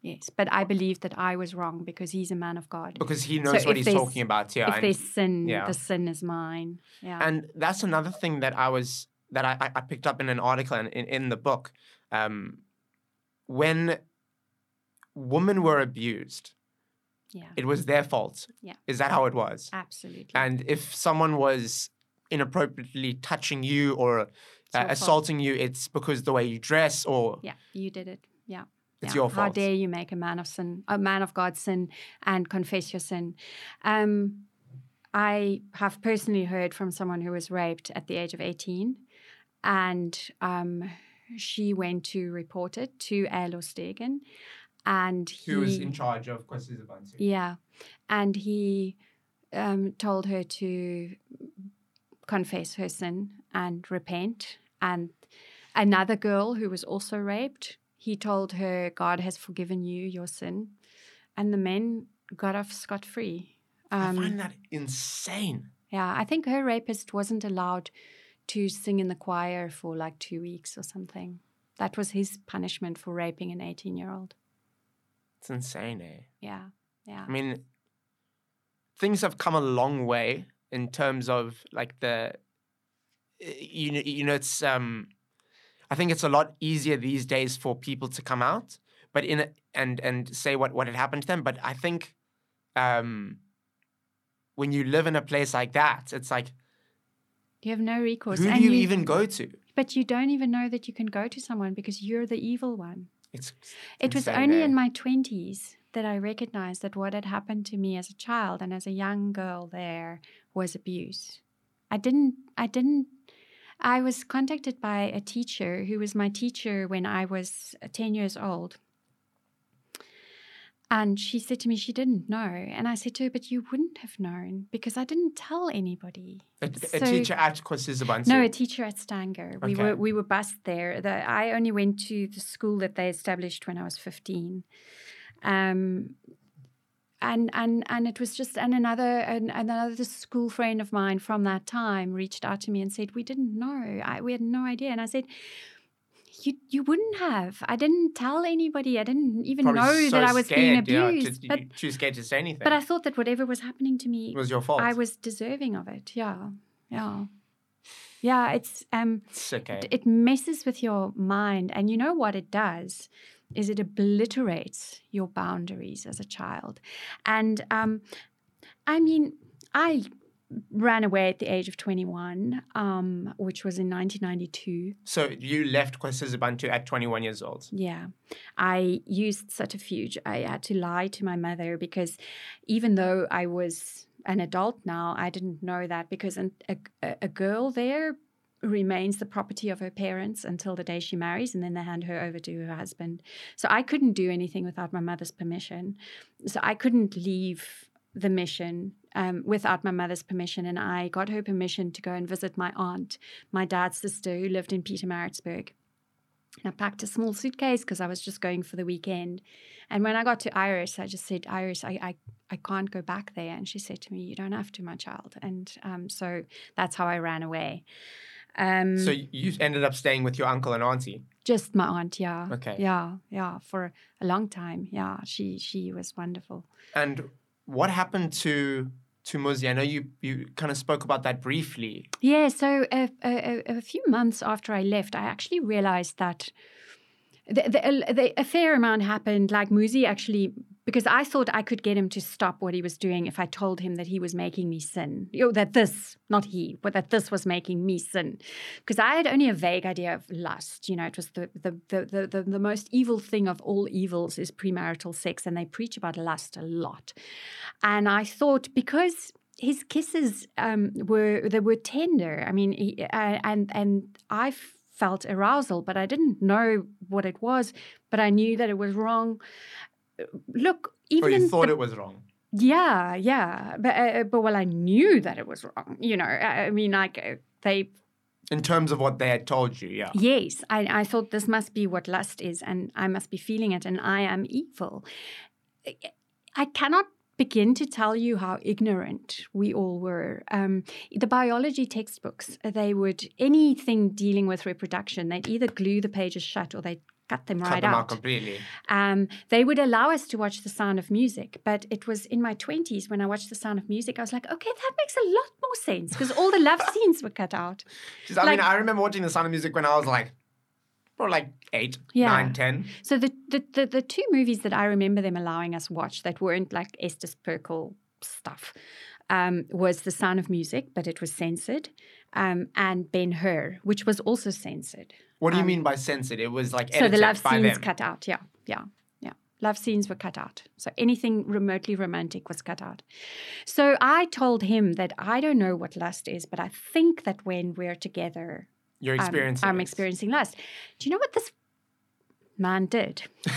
Speaker 2: yes, but I believe that I was wrong because he's a man of God.
Speaker 1: Because he
Speaker 2: So
Speaker 1: knows what he's talking about. Yeah.
Speaker 2: if
Speaker 1: and-
Speaker 2: there's sin,
Speaker 1: yeah.
Speaker 2: the sin is mine. Yeah.
Speaker 1: And that's another thing that I was that I, I- I picked up in an article and in, in the book. Um, when women were abused,
Speaker 2: Yeah.
Speaker 1: it was their fault.
Speaker 2: Yeah.
Speaker 1: Is that how it was?
Speaker 2: Absolutely.
Speaker 1: And if someone was inappropriately touching you or uh,
Speaker 2: fault.
Speaker 1: assaulting you, it's because the way you dress or
Speaker 2: yeah, you did it. Yeah.
Speaker 1: it's
Speaker 2: Yeah.
Speaker 1: your
Speaker 2: How dare you make a man of sin, a man of God sin, and confess your sin? Um, I have personally heard from someone who was raped at the age of eighteen, and um, she went to report it to Erlo Stegen, and he
Speaker 1: Who was in charge of questions Kwasizabantu?
Speaker 2: yeah, and he um, told her to confess her sin and repent. And another girl who was also raped, he told her, God has forgiven you your sin. And the men got off scot free.
Speaker 1: I find that insane.
Speaker 2: Um, yeah, I think her rapist wasn't allowed to sing in the choir for like two weeks or something. That was his punishment for raping an 18 year old.
Speaker 1: It's insane, eh?
Speaker 2: Yeah, yeah.
Speaker 1: I mean, things have come a long way in terms of like the, you know, you know, it's um, I think it's a lot easier these days for people to come out, but in a, and and say what what had happened to them. But I think, um, when you live in a place like that, it's like
Speaker 2: You have no recourse.
Speaker 1: who do
Speaker 2: and
Speaker 1: you even go to?
Speaker 2: But you don't even know that you can go to someone because you're the evil one.
Speaker 1: It's
Speaker 2: It was only in my 20s that I recognized that what had happened to me as a child and as a young girl there was abuse. I didn't, I didn't, I was contacted by a teacher who was my teacher when I was 10 years old. And she said to me she didn't know. And I said to her, but you wouldn't have known because I didn't tell anybody.
Speaker 1: a, a teacher at Kwasizabantu.
Speaker 2: No, a teacher at Stanger. We were we were bused there. The, I only went to the school that they established when I was fifteen, um, and and and it was just and another an, another school friend of mine from that time reached out to me and said we didn't know. I, we had no idea, and I said. You, you wouldn't have. I didn't tell anybody. I didn't even
Speaker 1: Probably
Speaker 2: know
Speaker 1: so
Speaker 2: that I was being
Speaker 1: scared, yeah,
Speaker 2: abused.
Speaker 1: to-
Speaker 2: but
Speaker 1: too scared to say anything.
Speaker 2: but I thought that whatever was happening to me
Speaker 1: it was your fault.
Speaker 2: I was deserving of it. Yeah, yeah, yeah. It's um,
Speaker 1: sick. Eh?
Speaker 2: it- it messes with your mind, and you know what it does is it obliterates your boundaries as a child. And um, I mean, I ran away at the age of 21, um, which was in 1992.
Speaker 1: So you left Kwasizabantu at 21 years old.
Speaker 2: Yeah, I used subterfuge. I had to lie to my mother because even though I was an adult now, I didn't know that because an, a a girl there remains the property of her parents until the day she marries and then they hand her over to her husband. So I couldn't do anything without my mother's permission. So I couldn't leave the mission um, without my mother's permission. And I got her permission to go and visit my aunt, my dad's sister, who lived in Pietermaritzburg. And I packed a small suitcase because I was just going for the weekend. And when I got to Iris, I just said, Iris, I, I, I can't go back there. And she said to me, You don't have to, my child. And um, so that's how I ran away. Um,
Speaker 1: So you ended up staying with your uncle and auntie.
Speaker 2: just my aunt, yeah.
Speaker 1: Okay.
Speaker 2: Yeah, yeah, for a long time. Yeah, she she was wonderful.
Speaker 1: And what happened to to Muzi? I know you you kind of spoke about that briefly.
Speaker 2: Yeah, so a, a, a- few months after I left, I actually realized that the, the, the, a fair amount happened. Like Muzi actually, because I thought I could get him to stop what he was doing if I told him that he was making me sin. You know, that this, not he, but that this was making me sin. Because I had only a vague idea of lust. You know, it was the the, the, the, the the most evil thing of all evils is premarital sex, and they preach about lust a lot. And I thought because his kisses um, were they were tender. I mean, he, uh, and and I felt arousal, but I didn't know what it was. But I knew that it was wrong. Look, even
Speaker 1: Or you thought
Speaker 2: the-
Speaker 1: it was wrong.
Speaker 2: yeah, yeah, but uh, but well, I knew that it was wrong. You know, I, I mean, like uh, they
Speaker 1: In terms of what they had told you, yeah.
Speaker 2: Yes, I, I thought this must be what lust is, and I must be feeling it, and I am evil. I cannot begin to tell you how ignorant we all were. Um, the biology textbooks, they would, anything dealing with reproduction, they'd either glue the pages shut or they'd cut them
Speaker 1: Cut
Speaker 2: right
Speaker 1: them out
Speaker 2: out.
Speaker 1: completely.
Speaker 2: Um, they would allow us to watch The Sound of Music, but it was in my 20s when I watched The Sound of Music, I was like, okay, that makes a lot more sense because all the love scenes were cut out.
Speaker 1: Just, I
Speaker 2: Like-
Speaker 1: mean, I remember watching The Sound of Music when I was like or like eight,
Speaker 2: Yeah.
Speaker 1: nine, ten.
Speaker 2: So the, the the the two movies that I remember them allowing us watch that weren't like Estus Pirkle stuff um, was The Sound of Music, but it was censored, um, and Ben Hur, which was also censored.
Speaker 1: What do you
Speaker 2: Um,
Speaker 1: mean by censored? It was like
Speaker 2: So the love scenes
Speaker 1: them.
Speaker 2: cut out. Yeah, yeah, yeah. Love scenes were cut out. So anything remotely romantic was cut out. So I told him that I don't know what lust is, but I think that when we're together,
Speaker 1: You're
Speaker 2: I'm-
Speaker 1: experiencing.
Speaker 2: I'm experiencing lust. Do you know what this man did?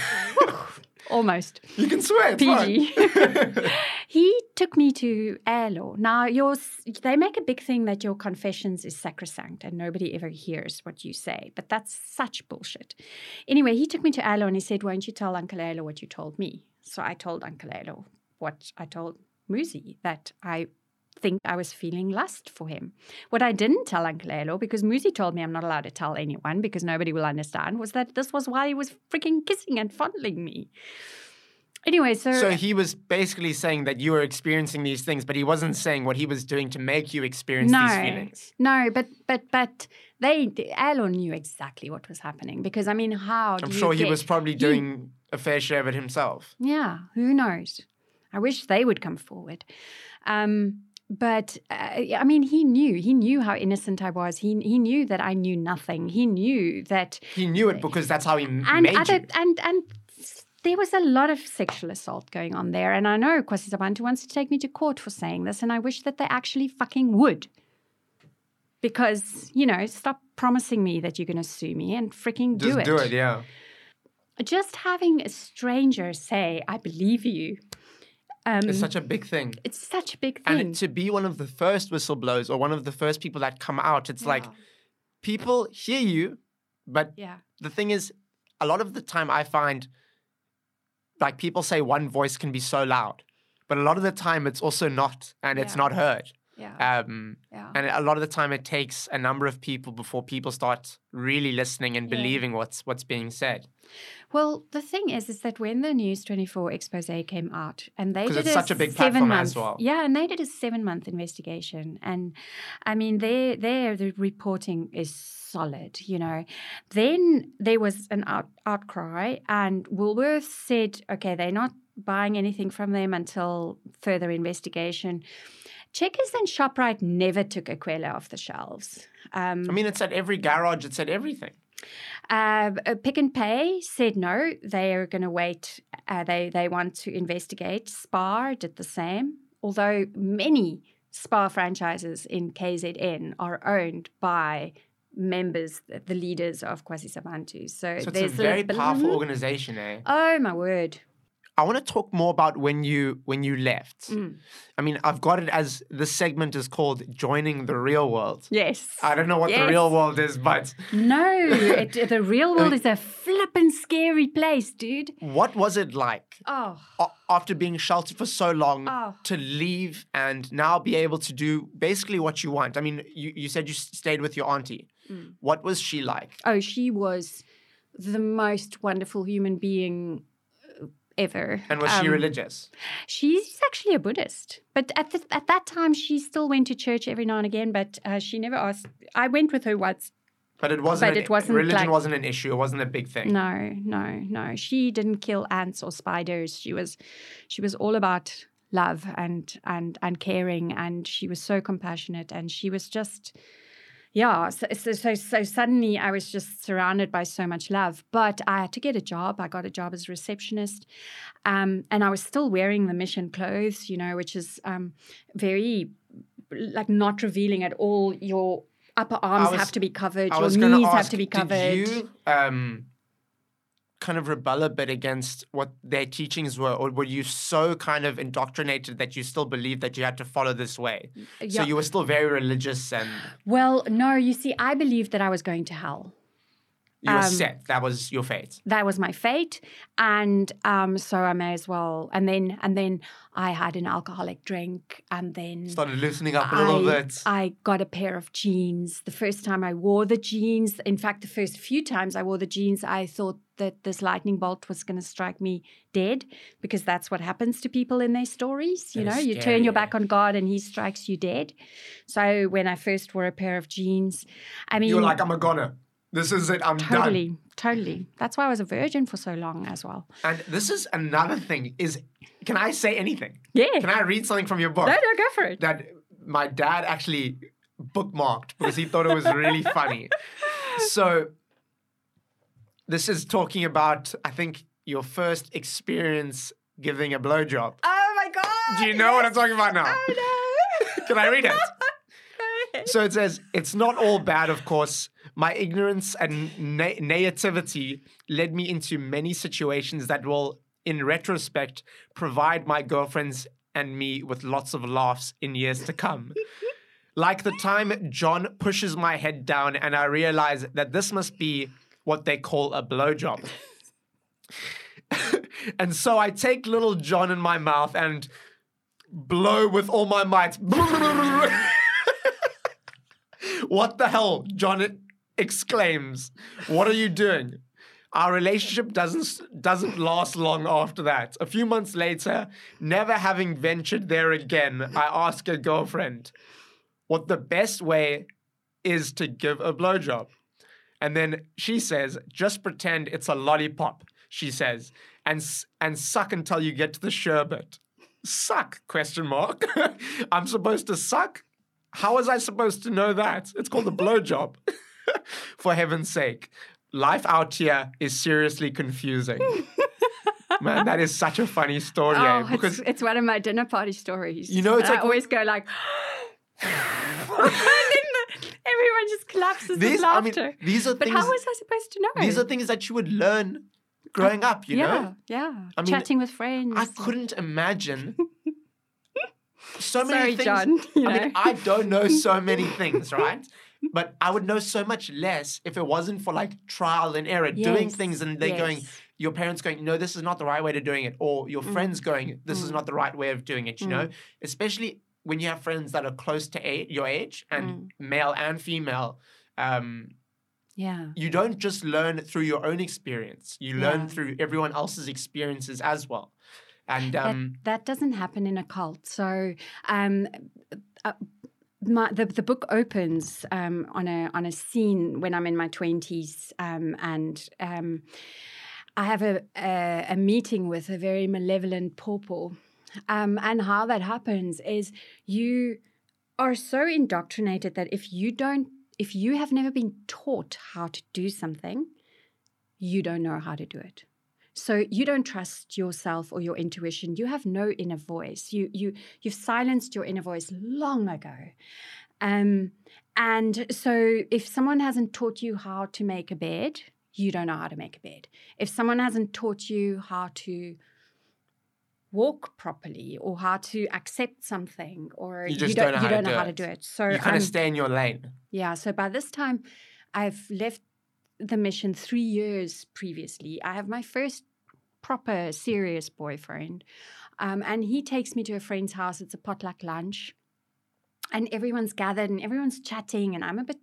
Speaker 2: Almost.
Speaker 1: You can swear. It's
Speaker 2: PG. He took me to Erlo. Now, yours, they make a big thing that your confessions is sacrosanct and nobody ever hears what you say, but that's such bullshit. Anyway, he took me to Erlo and he said, Won't you tell Uncle Erlo what you told me? So I told Uncle Erlo what I told Muzi, that I think I was feeling lust for him. What I didn't tell Uncle Erlo, because Muzi told me I'm not allowed to tell anyone because nobody will understand, was that this was why he was freaking kissing and fondling me. Anyway, so,
Speaker 1: so he was basically saying that you were experiencing these things, but he wasn't saying what he was doing to make you experience
Speaker 2: no,
Speaker 1: these feelings.
Speaker 2: no, but but but they Erlo knew exactly what was happening because I mean, how? do
Speaker 1: I'm
Speaker 2: you
Speaker 1: sure he
Speaker 2: get-
Speaker 1: was probably doing a fair share of it himself.
Speaker 2: Yeah, who knows? I wish they would come forward. Um, but uh, I mean, he knew. He knew how innocent I was. He he knew that I knew nothing. He knew that
Speaker 1: He knew it because that's how he
Speaker 2: and
Speaker 1: made
Speaker 2: other
Speaker 1: you.
Speaker 2: and and there was a lot of sexual assault going on there. And I know Kwasizabantu wants to take me to court for saying this, and I wish that they actually fucking would. Because you know, stop promising me that you're going to sue me and freaking do it.
Speaker 1: do it, yeah.
Speaker 2: Just having a stranger say, "I believe you," um,
Speaker 1: It's such a big thing.
Speaker 2: it's such a big thing.
Speaker 1: And to be one of the first whistleblowers or one of the first people that come out, it's like people hear you, but
Speaker 2: yeah,
Speaker 1: the thing is, a lot of the time I find like people say one voice can be so loud, but a lot of the time it's also not, and it's not heard.
Speaker 2: Yeah,
Speaker 1: Um,
Speaker 2: yeah.
Speaker 1: and a lot of the time it takes a number of people before people start really listening and
Speaker 2: Yeah.
Speaker 1: believing what's what's being said.
Speaker 2: Well, the thing is, is that when the News 24 expose came out, and they did a
Speaker 1: such a big
Speaker 2: seven
Speaker 1: platform
Speaker 2: month,
Speaker 1: as well.
Speaker 2: yeah, and they did a seven month investigation, and I mean, their their the reporting is solid, you know. Then there was an out, outcry, and Woolworths said, okay, they're not buying anything from them until further investigation. Checkers and Shoprite never took Aquelle off the shelves. Um,
Speaker 1: I mean, it's at every garage. It's at everything.
Speaker 2: uh, uh, Pick and Pay said no. They are going to wait. Uh, they they want to investigate. Spar did the same. Although many Spar franchises in KZN are owned by members, the leaders of Kwasizabantu. So,
Speaker 1: So it's a very powerful organization, eh?
Speaker 2: Oh my word!
Speaker 1: I want to talk more about when you when you left.
Speaker 2: Mm.
Speaker 1: I mean, I've got it as this segment is called "Joining the Real World."
Speaker 2: Yes.
Speaker 1: I don't know what the real world is, but
Speaker 2: no, it, the real world is a flippin' scary place, dude.
Speaker 1: what was it like
Speaker 2: Oh,
Speaker 1: after being sheltered for so long
Speaker 2: Oh.
Speaker 1: to leave and now be able to do basically what you want? I mean, you, you said you stayed with your auntie.
Speaker 2: Mm.
Speaker 1: What was she like?
Speaker 2: Oh, she was the most wonderful human being ever.
Speaker 1: And was she
Speaker 2: Um,
Speaker 1: religious?
Speaker 2: She's actually a Buddhist, but at the, at that time she still went to church every now and again. But uh, she never asked. I went with her once.
Speaker 1: But it wasn't.
Speaker 2: but
Speaker 1: an-
Speaker 2: it wasn't
Speaker 1: religion
Speaker 2: like-
Speaker 1: wasn't an issue. It wasn't a big thing.
Speaker 2: No, no, no. She didn't kill ants or spiders. She was, she was all about love and and and caring, and she was so compassionate, and she was just. Yeah, so, so so so suddenly I was just surrounded by so much love, but I had to get a job. I got a job as a receptionist, um, and I was still wearing the mission clothes, you know, which is um, very like not revealing at all. Your upper arms
Speaker 1: was-
Speaker 2: have to be covered. Your
Speaker 1: was going to
Speaker 2: knees
Speaker 1: ask,
Speaker 2: have to be covered.
Speaker 1: did you um, kind of rebel a bit against what their teachings were, or were you so kind of indoctrinated that you still believed that you had to follow this way? So you were still very religious and
Speaker 2: Well, no, you see, I believed that I was going to hell.
Speaker 1: You were
Speaker 2: Um,
Speaker 1: set. That was your fate.
Speaker 2: That was my fate, and um, so I may as well. And then, and then I had an alcoholic drink, and then
Speaker 1: Started loosening up a little bit.
Speaker 2: I got a pair of jeans. The first time I wore the jeans, in fact, the first few times I wore the jeans, I thought that this lightning bolt was going to strike me dead because that's what happens to people in their stories. You
Speaker 1: That
Speaker 2: know, you turn your back on God and He strikes you dead. So when I first wore a pair of jeans, I mean,
Speaker 1: you were like, I'm a goner. This is it. I'm done.
Speaker 2: Totally, totally. That's why I was a virgin for so long as well.
Speaker 1: And this is another thing. Is can I say anything?
Speaker 2: Yeah.
Speaker 1: Can I read something from your book?
Speaker 2: No, no, go for it.
Speaker 1: that my dad actually bookmarked because he thought it was really funny. So this is talking about, I think, your first experience giving a blowjob.
Speaker 2: Oh my god!
Speaker 1: Do you know what I'm talking about now?
Speaker 2: I know.
Speaker 1: Can I read it? So it says, it's not all bad, of course. My ignorance and na- naivety led me into many situations that will, in retrospect, provide my girlfriends and me with lots of laughs in years to come. like the time John pushes my head down and I realize that this must be what they call a blowjob. and so I take little John in my mouth and blow with all my might. What the hell? John exclaims. What are you doing? Our relationship doesn't doesn't last long after that. A few months later, never having ventured there again, I ask a girlfriend what the best way is to give a blowjob. And then she says, just pretend it's a lollipop, she says, and and suck until you get to the sherbet. Suck? Question mark. I'm supposed to suck? How was I supposed to know that? It's called a blowjob. For heaven's sake. Life out here is seriously confusing. Man, that is such a funny story. eh?
Speaker 2: Oh,
Speaker 1: because
Speaker 2: it's, it's one of my dinner party stories.
Speaker 1: You know, it's like-
Speaker 2: I always go like, and then the, everyone just collapses
Speaker 1: these,
Speaker 2: with
Speaker 1: I mean,
Speaker 2: laughter.
Speaker 1: these are
Speaker 2: but
Speaker 1: things.
Speaker 2: how was I supposed to know?
Speaker 1: these are things that you would learn growing up. You
Speaker 2: yeah,
Speaker 1: know,
Speaker 2: yeah.
Speaker 1: I mean,
Speaker 2: Chatting with friends.
Speaker 1: I couldn't imagine so many
Speaker 2: Sorry,
Speaker 1: things.
Speaker 2: John. You
Speaker 1: I
Speaker 2: know?
Speaker 1: mean, I don't know so many things, right? But I would know so much less if it wasn't for like trial and error, doing things and they going,
Speaker 2: yes.
Speaker 1: your parents going, no, this is not the right way to doing it, or your mm. friends going, this is mm. not the right way of doing it. You know, mm. especially when you have friends that are close to a- your age and male and female. Um,
Speaker 2: yeah.
Speaker 1: you don't just learn through your own experience; you learn
Speaker 2: Yeah.
Speaker 1: through everyone else's experiences as well. And
Speaker 2: That-
Speaker 1: um,
Speaker 2: that, doesn't happen in a cult. So, um, uh, my, the the book opens um, on a on a scene when I'm in my twenties, um, and um, I have a, a a meeting with a very malevolent pawpaw. Um, and how that happens is you are so indoctrinated that if you don't, if you have never been taught how to do something, you don't know how to do it. So you don't trust yourself or your intuition. You have no inner voice. You you you've silenced your inner voice long ago. Um, and so if someone hasn't taught you how to make a bed, you don't know how to make a bed. If someone hasn't taught you how to walk properly or how to accept something or
Speaker 1: You just
Speaker 2: don't,
Speaker 1: don't know
Speaker 2: you
Speaker 1: how to
Speaker 2: don't know
Speaker 1: do
Speaker 2: how to
Speaker 1: it.
Speaker 2: do it. So
Speaker 1: you kind
Speaker 2: um,
Speaker 1: of stay in your lane.
Speaker 2: yeah, so by this time, I've left the mission three years previously. I have my first proper serious boyfriend, um, and he takes me to a friend's house. It's a potluck lunch, and everyone's gathered and everyone's chatting, and I'm a bit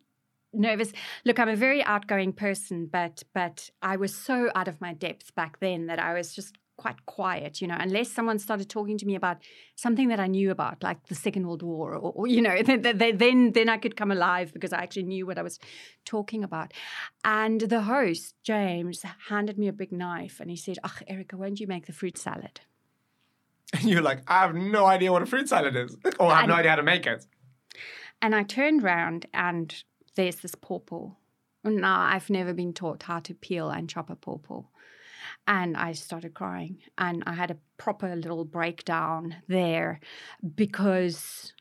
Speaker 2: nervous. Look, I'm a very outgoing person, but but I was so out of my depth back then that I was just quite quiet, you know, unless someone started talking to me about something that I knew about, like the Second World War, or, or, you know, then, then then then I could come alive because I actually knew what I was talking about. And the host James handed me a big knife, and he said, "Ach, Erika, won't you make the fruit salad?"
Speaker 1: And you're like, I have no idea what a fruit salad is, or I have no idea how to make it.
Speaker 2: And I turned round, and there's this pawpaw. Now I've never been taught how to peel and chop a pawpaw. And I started crying, and I had a proper little breakdown there because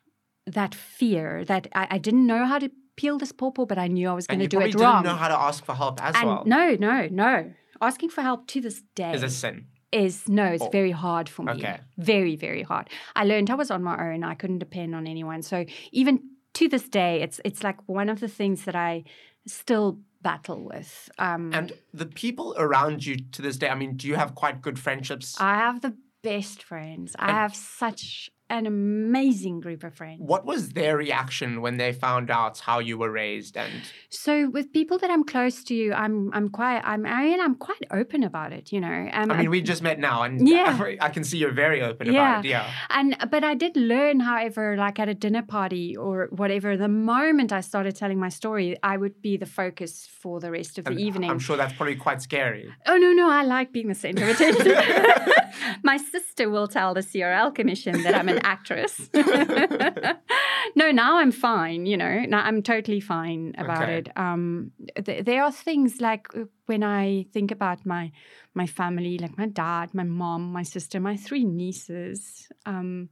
Speaker 2: that fear that I, I didn't know how to peel this pawpaw, but I knew I was going to do it wrong.
Speaker 1: didn't know how to ask for help as
Speaker 2: and
Speaker 1: well.
Speaker 2: no, no, no. Asking for help to this day
Speaker 1: Is a sin.
Speaker 2: is no, it's
Speaker 1: Oh.
Speaker 2: very hard for me.
Speaker 1: Okay.
Speaker 2: Very, very hard. I learned I was on my own. I couldn't depend on anyone. So even to this day, it's it's like one of the things that I still battle with. Um,
Speaker 1: And the people around you to this day, I mean, do you have quite good friendships?
Speaker 2: I have the best friends. I have such an amazing group of friends.
Speaker 1: What was their reaction when they found out how you were raised? And
Speaker 2: So with people that I'm close to, you, I'm I'm quite I'm I mean, I'm quite open about it. You know, um,
Speaker 1: I mean, we just met now, and
Speaker 2: Yeah.
Speaker 1: I can see you're very open
Speaker 2: Yeah.
Speaker 1: about it. Yeah.
Speaker 2: And but I did learn, however, like at a dinner party or whatever, the moment I started telling my story, I would be the focus for the rest of the evening.
Speaker 1: I'm sure that's probably quite scary.
Speaker 2: Oh no, no, I like being the center of attention. my sister will tell the CRL commission that I'm an actress. no, now I'm fine, you know. Now I'm totally fine about
Speaker 1: Okay.
Speaker 2: it. Um th- there are things like uh, when I think about my my family, like my dad, my mom, my sister, my three nieces, um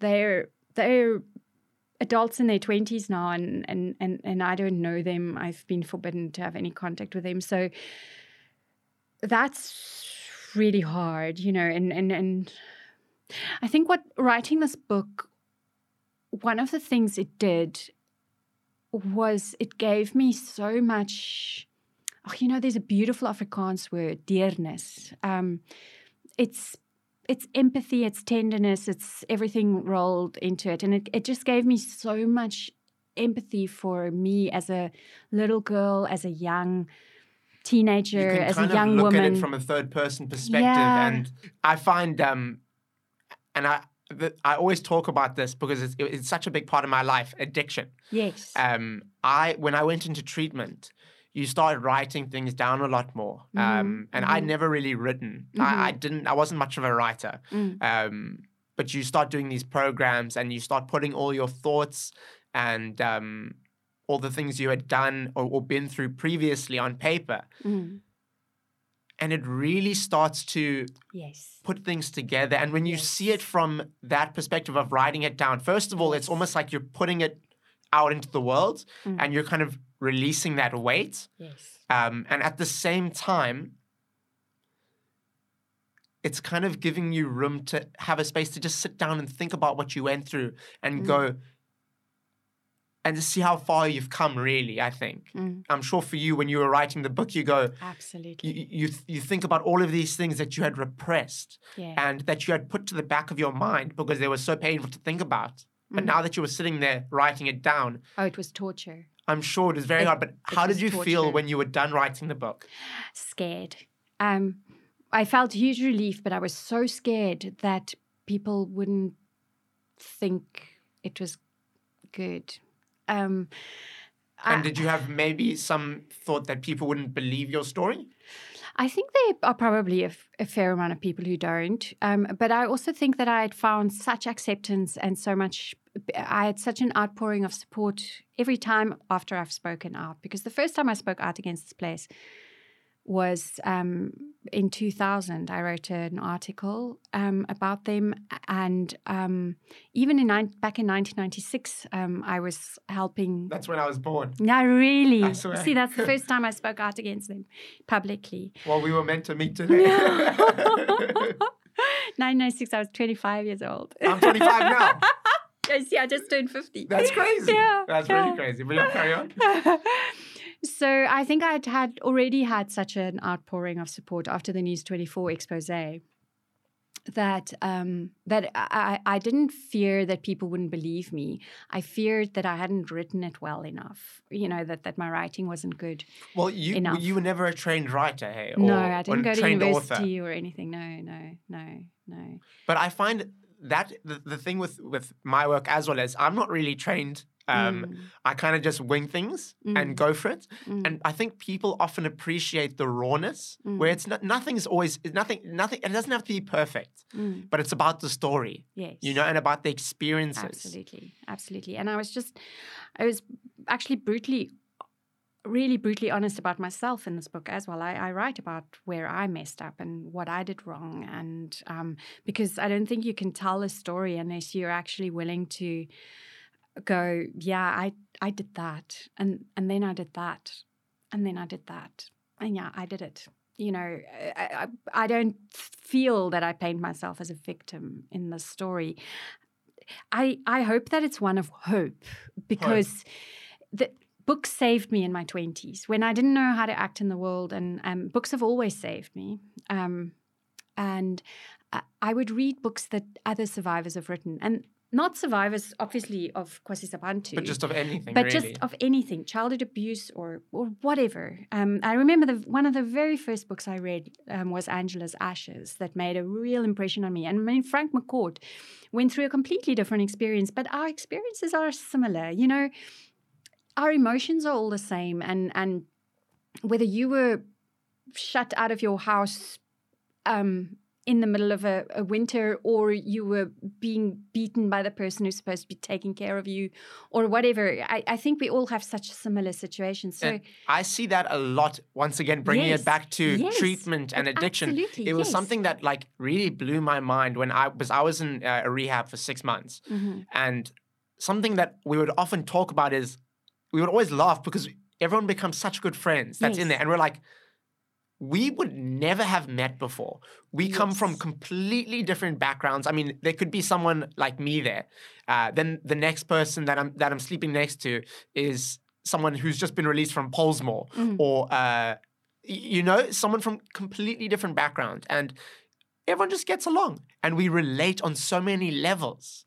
Speaker 2: they're they're adults in their 20s now and, and and and I don't know them. I've been forbidden to have any contact with them. So that's really hard, you know, and and and I think what writing this book one of the things it did was it gave me so much oh, you know, there's a beautiful Afrikaans word, deernis. Um, it's it's empathy, it's tenderness, it's everything rolled into it. And it, it just gave me so much empathy for me as a little girl, as a young
Speaker 1: You
Speaker 2: teenager,
Speaker 1: can
Speaker 2: as a young
Speaker 1: of look
Speaker 2: woman.
Speaker 1: at it from a third person perspective,
Speaker 2: Yeah.
Speaker 1: and I find, um, and I. the- I always talk about this because it's, it's such a big part of my life addiction.
Speaker 2: yes.
Speaker 1: um, I when I went into treatment, you started writing things down a lot more, um,
Speaker 2: Mhm,
Speaker 1: and I'd
Speaker 2: mhm.
Speaker 1: never really written. I, I didn't. I wasn't much of a writer.
Speaker 2: Mm.
Speaker 1: Um, but you start doing these programs, and you start putting all your thoughts and um, all the things you had done or, or been through previously on paper,
Speaker 2: Mm.
Speaker 1: And it really starts to
Speaker 2: Yes.
Speaker 1: put things together. And when you see it from that perspective of writing it down, first of all, it's almost like you're putting it out into the world
Speaker 2: Mm.
Speaker 1: and you're kind of releasing that weight.
Speaker 2: Yes.
Speaker 1: Um, and at the same time, it's kind of giving you room to have a space to just sit down and think about what you went through and
Speaker 2: Mm.
Speaker 1: go and to see how far you've come, really. I think.
Speaker 2: Mm.
Speaker 1: I'm sure for you, when you were writing the book, you go,
Speaker 2: Absolutely.
Speaker 1: you, you, you think about all of these things that you had repressed
Speaker 2: yeah.
Speaker 1: and that you had put to the back of your mind because they were so painful to think about. But
Speaker 2: Mm.
Speaker 1: now that you were sitting there writing it down,
Speaker 2: oh, it was torture.
Speaker 1: I'm sure it was very
Speaker 2: It-
Speaker 1: hard. But how did you feel when you were done writing the book?
Speaker 2: Scared. Um, I felt huge relief, but I was so scared that people wouldn't think it was good. Um, I-
Speaker 1: And did you have maybe some thought that people wouldn't believe your story?
Speaker 2: I think there are probably a, f- a fair amount of people who don't. Um, but I also think that I had found such acceptance and so much, I had such an outpouring of support every time after I've spoken out. Because the first time I spoke out against this place was um, in 2000. I wrote an article um, about them. And um, even in back in 1996, um, I was helping
Speaker 1: That's when I was born.
Speaker 2: no, really. See, that's the first time I spoke out against them publicly.
Speaker 1: Well, we were meant to meet today.
Speaker 2: 1996, I was 25 years old.
Speaker 1: I'm 25 now.
Speaker 2: I see, I just turned 50.
Speaker 1: That's crazy.
Speaker 2: Yeah,
Speaker 1: That's really crazy. But yeah, carry on.
Speaker 2: So I think I'd had already had such an outpouring of support after the News 24 expose that um, that I, I I didn't fear that people wouldn't believe me. I feared that I hadn't written it well enough. You know that that my writing wasn't good.
Speaker 1: Well, you
Speaker 2: Enough.
Speaker 1: you were never a trained writer, hey?
Speaker 2: no, I didn't go to university
Speaker 1: author.
Speaker 2: or anything. No, no, no, no.
Speaker 1: But I find that the, the thing with with my work as well is I'm not really trained. Um,
Speaker 2: Mm,
Speaker 1: I kind of just wing things
Speaker 2: Mm.
Speaker 1: and go for it.
Speaker 2: mm,
Speaker 1: And I think people often appreciate the rawness, where
Speaker 2: Mm.
Speaker 1: it's not nothing's always it's nothing nothing. It doesn't have to be perfect,
Speaker 2: mm.
Speaker 1: but it's about the story,
Speaker 2: yes,
Speaker 1: you know, and about the experiences.
Speaker 2: Absolutely, absolutely. And I was just, I was actually brutally, really brutally honest about myself in this book as well. I, I write about where I messed up and what I did wrong, and um, because I don't think you can tell a story unless you're actually willing to go, yeah, I I did that, and and then I did that, and then I did that, and yeah, I did it. You know, I, I, I don't feel that I paint myself as a victim in the story. I I hope that it's one of hope because the books saved me in my twenties when I didn't know how to act in the world, and um, books have always saved me. Um, and I, I would read books that other survivors have written, and not survivors, obviously, of Kwasizabantu,
Speaker 1: But just of anything,
Speaker 2: but
Speaker 1: really.
Speaker 2: just of anything, childhood abuse or or whatever. Um, I remember the one of the very first books I read um, was Angela's Ashes that made a real impression on me. And I mean, Frank McCourt went through a completely different experience, but our experiences are similar. You know, our emotions are all the same, and and whether you were shut out of your house. Um, in the middle of a, a, winter, or you were being beaten by the person who's supposed to be taking care of you, or whatever. I, I think we all have such similar situations. So
Speaker 1: And I see that a lot. Once again, bringing
Speaker 2: Yes,
Speaker 1: it back to
Speaker 2: yes,
Speaker 1: treatment and addiction.
Speaker 2: absolutely,
Speaker 1: It was
Speaker 2: yes.
Speaker 1: something that like really blew my mind when I was I was in uh, a rehab for six months,
Speaker 2: Mhm.
Speaker 1: and something that we would often talk about is we would always laugh because everyone becomes such good friends that's in there, and we're like. We would never have met before. We come from completely different backgrounds. I mean, there could be someone like me there. Uh, then the next person that I'm that I'm sleeping next to is someone who's just been released from Pollsmoor,
Speaker 2: Mhm.
Speaker 1: or uh, you know, someone from completely different background, and everyone just gets along, and we relate on so many levels.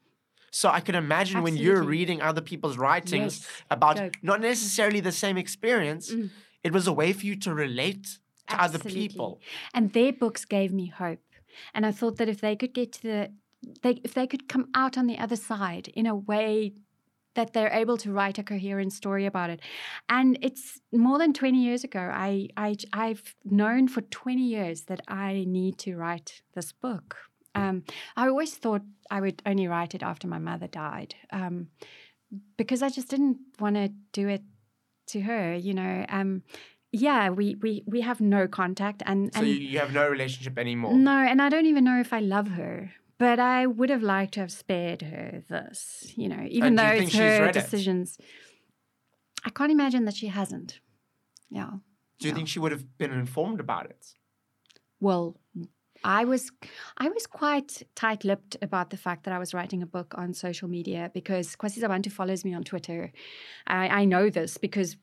Speaker 1: So I can imagine when you're reading other people's writings
Speaker 2: Yes,
Speaker 1: about not necessarily the same experience,
Speaker 2: Mm.
Speaker 1: it was a way for you to relate to other
Speaker 2: Absolutely.
Speaker 1: people.
Speaker 2: And their books gave me hope. And I thought that if they could get to the, they, if they could come out on the other side in a way that they're able to write a coherent story about it. And it's more than 20 years ago. I, I, I've known for 20 years that I need to write this book. Um, I always thought I would only write it after my mother died um, because I just didn't want to do it to her, you know. Um, yeah, we, we, we have no contact. And,
Speaker 1: So
Speaker 2: and
Speaker 1: you, have no relationship anymore.
Speaker 2: no, and I don't even know if I love her. But I would have liked to have spared her this, you know, even
Speaker 1: And
Speaker 2: though it's her
Speaker 1: read it?
Speaker 2: decisions. I can't imagine that she hasn't. Yeah.
Speaker 1: Do you
Speaker 2: Yeah.
Speaker 1: think she would have been informed about it?
Speaker 2: Well, I was I was quite tight-lipped about the fact that I was writing a book on social media because Kwasizabantu follows me on Twitter. I, I know this because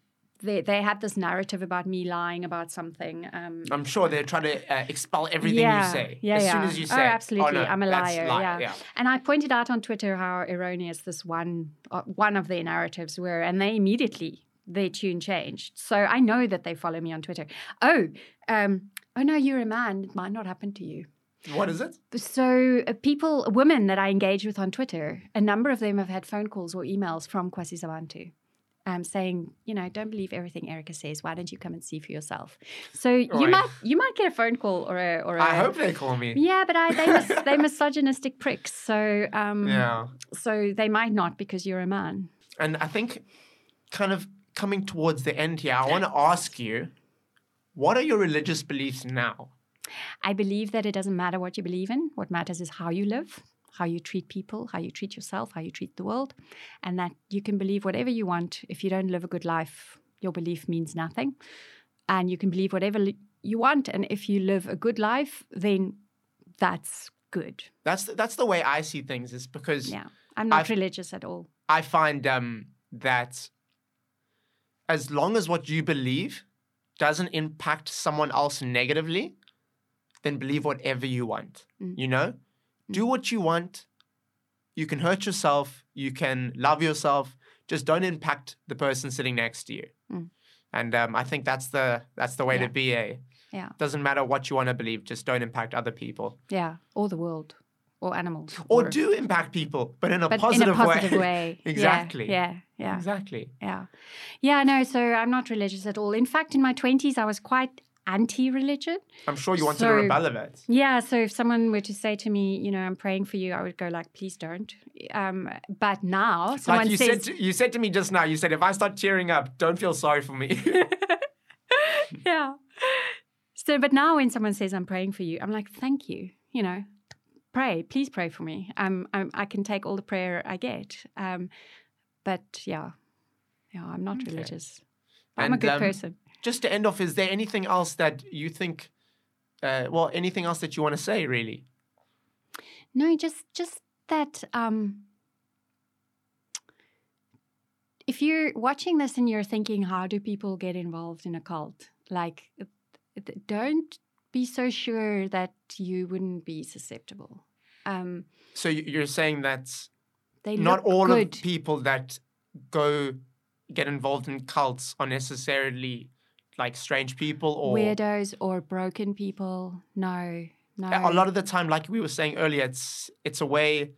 Speaker 2: they they had this narrative about me lying about something. Um,
Speaker 1: I'm sure they're trying to uh, expel everything
Speaker 2: Yeah,
Speaker 1: you say.
Speaker 2: yeah,
Speaker 1: as
Speaker 2: yeah.
Speaker 1: soon as you say,
Speaker 2: Oh,
Speaker 1: say,
Speaker 2: absolutely,
Speaker 1: no,
Speaker 2: I'm a
Speaker 1: that's
Speaker 2: liar,
Speaker 1: lie,"
Speaker 2: yeah. And I pointed out on Twitter how erroneous this one uh, one of their narratives were, and they immediately their tune changed. So I know that they follow me on Twitter. Oh, um, oh no, you're a man. It might not happen to you.
Speaker 1: What is it?
Speaker 2: So uh, people, women that I engage with on Twitter, a number of them have had phone calls or emails from Kwasizabantu. Um, saying, you know, don't believe everything Erika says. Why don't you come and see for yourself? So you might you might get a phone call or a or a
Speaker 1: I hope they call me.
Speaker 2: yeah, but I, they mis- they misogynistic pricks. So um,
Speaker 1: Yeah.
Speaker 2: so they might not because you're a man.
Speaker 1: And I think, kind of coming towards the end here, I want to ask you, what are your religious beliefs now?
Speaker 2: I believe that it doesn't matter what you believe in. What matters is how you live, how you treat people, how you treat yourself, how you treat the world, and that you can believe whatever you want. If you don't live a good life, your belief means nothing. And you can believe whatever li- you want, and if you live a good life, then that's good.
Speaker 1: That's the, that's the way I see things. Is because
Speaker 2: Yeah, I'm not
Speaker 1: I've-
Speaker 2: religious at all.
Speaker 1: I find um, that as long as what you believe doesn't impact someone else negatively, then believe whatever you want.
Speaker 2: Mm.
Speaker 1: You know, do what you want. You can hurt yourself. You can love yourself. Just don't impact the person sitting next to you.
Speaker 2: Mm.
Speaker 1: And um, I think that's the that's the way
Speaker 2: Yeah.
Speaker 1: to be. A
Speaker 2: Yeah.
Speaker 1: doesn't matter what you want to believe. Just don't impact other people,
Speaker 2: Yeah, or the world, or animals,
Speaker 1: or do impact people, but in a
Speaker 2: but
Speaker 1: positive
Speaker 2: in a positive way. Yeah,
Speaker 1: Exactly.
Speaker 2: Yeah, yeah,
Speaker 1: Exactly.
Speaker 2: yeah, yeah. No, so I'm not religious at all. In fact, in my twenties, I was quite anti-religion.
Speaker 1: I'm sure you wanted to
Speaker 2: So-
Speaker 1: rebel a bit.
Speaker 2: Yeah. So if someone were to say to me, you know, I'm praying for you, I would go like, please don't. Um, but now someone
Speaker 1: like you
Speaker 2: says,
Speaker 1: said, to, you said to me just now. You said if I start tearing up, don't feel sorry for me.
Speaker 2: yeah. So, but now when someone says I'm praying for you, I'm like, thank you. You know, pray, please pray for me. Um, I'm, I can take all the prayer I get. Um, but yeah, yeah, I'm not
Speaker 1: Okay.
Speaker 2: religious. I'm a good
Speaker 1: um,
Speaker 2: person.
Speaker 1: Just to end off, is there anything else that you think? Uh, well, anything else that you want to say, really?
Speaker 2: No, just just that. Um, if you're watching this and you're thinking, how do people get involved in a cult? Like, don't be so sure that you wouldn't be susceptible. Um,
Speaker 1: So you- you're saying that
Speaker 2: they
Speaker 1: not all
Speaker 2: good.
Speaker 1: of people that go get involved in cults are necessarily like strange people or
Speaker 2: weirdos or broken people. No, no.
Speaker 1: a lot of the time like we were saying earlier it's it's a way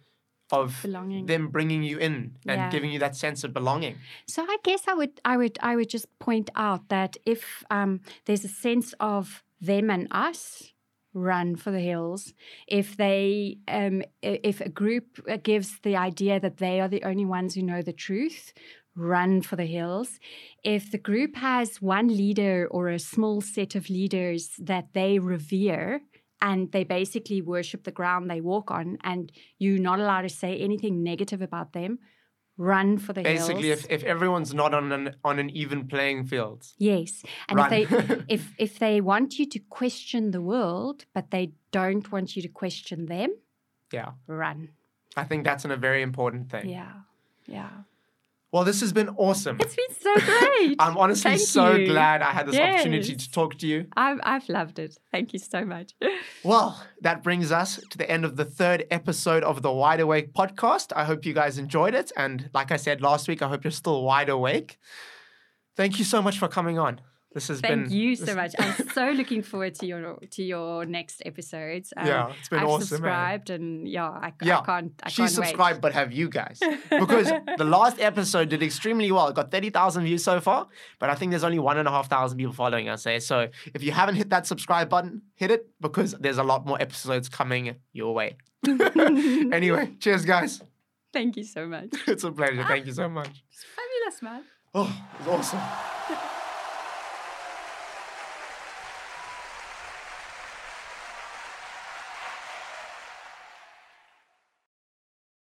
Speaker 1: of
Speaker 2: belonging.
Speaker 1: them bringing you in and
Speaker 2: Yeah.
Speaker 1: giving you that sense of belonging
Speaker 2: So I guess I would I would I would just point out that if um, there's a sense of them and us, run for the hills. If they um, if a group uh, gives the idea that they are the only ones who know the truth, run for the hills. If the group has one leader or a small set of leaders that they revere. And they basically worship the ground they walk on, and you're not allowed to say anything negative about them. Run for the
Speaker 1: basically
Speaker 2: hills.
Speaker 1: if, if everyone's not on an on an even playing field
Speaker 2: Yes, and
Speaker 1: run.
Speaker 2: if they if if they want you to question the world, but they don't want you to question them,
Speaker 1: yeah
Speaker 2: run.
Speaker 1: i think that's a very important thing
Speaker 2: Yeah, yeah.
Speaker 1: Well this has been awesome
Speaker 2: It's been so great.
Speaker 1: i'm honestly
Speaker 2: Thank
Speaker 1: so
Speaker 2: you.
Speaker 1: glad i had this opportunity to talk to you
Speaker 2: I've I've loved it. Thank you so much.
Speaker 1: Well, that brings us to the end of the third episode of the Wide Awake podcast. I hope you guys enjoyed it. And like I said last week, I hope you're still wide awake. Thank you so much for coming on. This has
Speaker 2: Thank
Speaker 1: been.
Speaker 2: you so much. I'm so looking forward to your to your next episodes. Um,
Speaker 1: Yeah, it's been
Speaker 2: I've
Speaker 1: awesome, eh?
Speaker 2: subscribed and yeah, I,
Speaker 1: Yeah,
Speaker 2: I can't. I
Speaker 1: She
Speaker 2: can't
Speaker 1: subscribed, but have you guys? Because the last episode did extremely well. It got 30,000 views so far, but I think there's only one and a half thousand people following us there. So if you haven't hit that subscribe button, hit it because there's a lot more episodes coming your way. Anyway, cheers, guys.
Speaker 2: Thank you so much.
Speaker 1: It's a pleasure. Thank you so much.
Speaker 2: It's fabulous, man.
Speaker 1: Oh, it's awesome.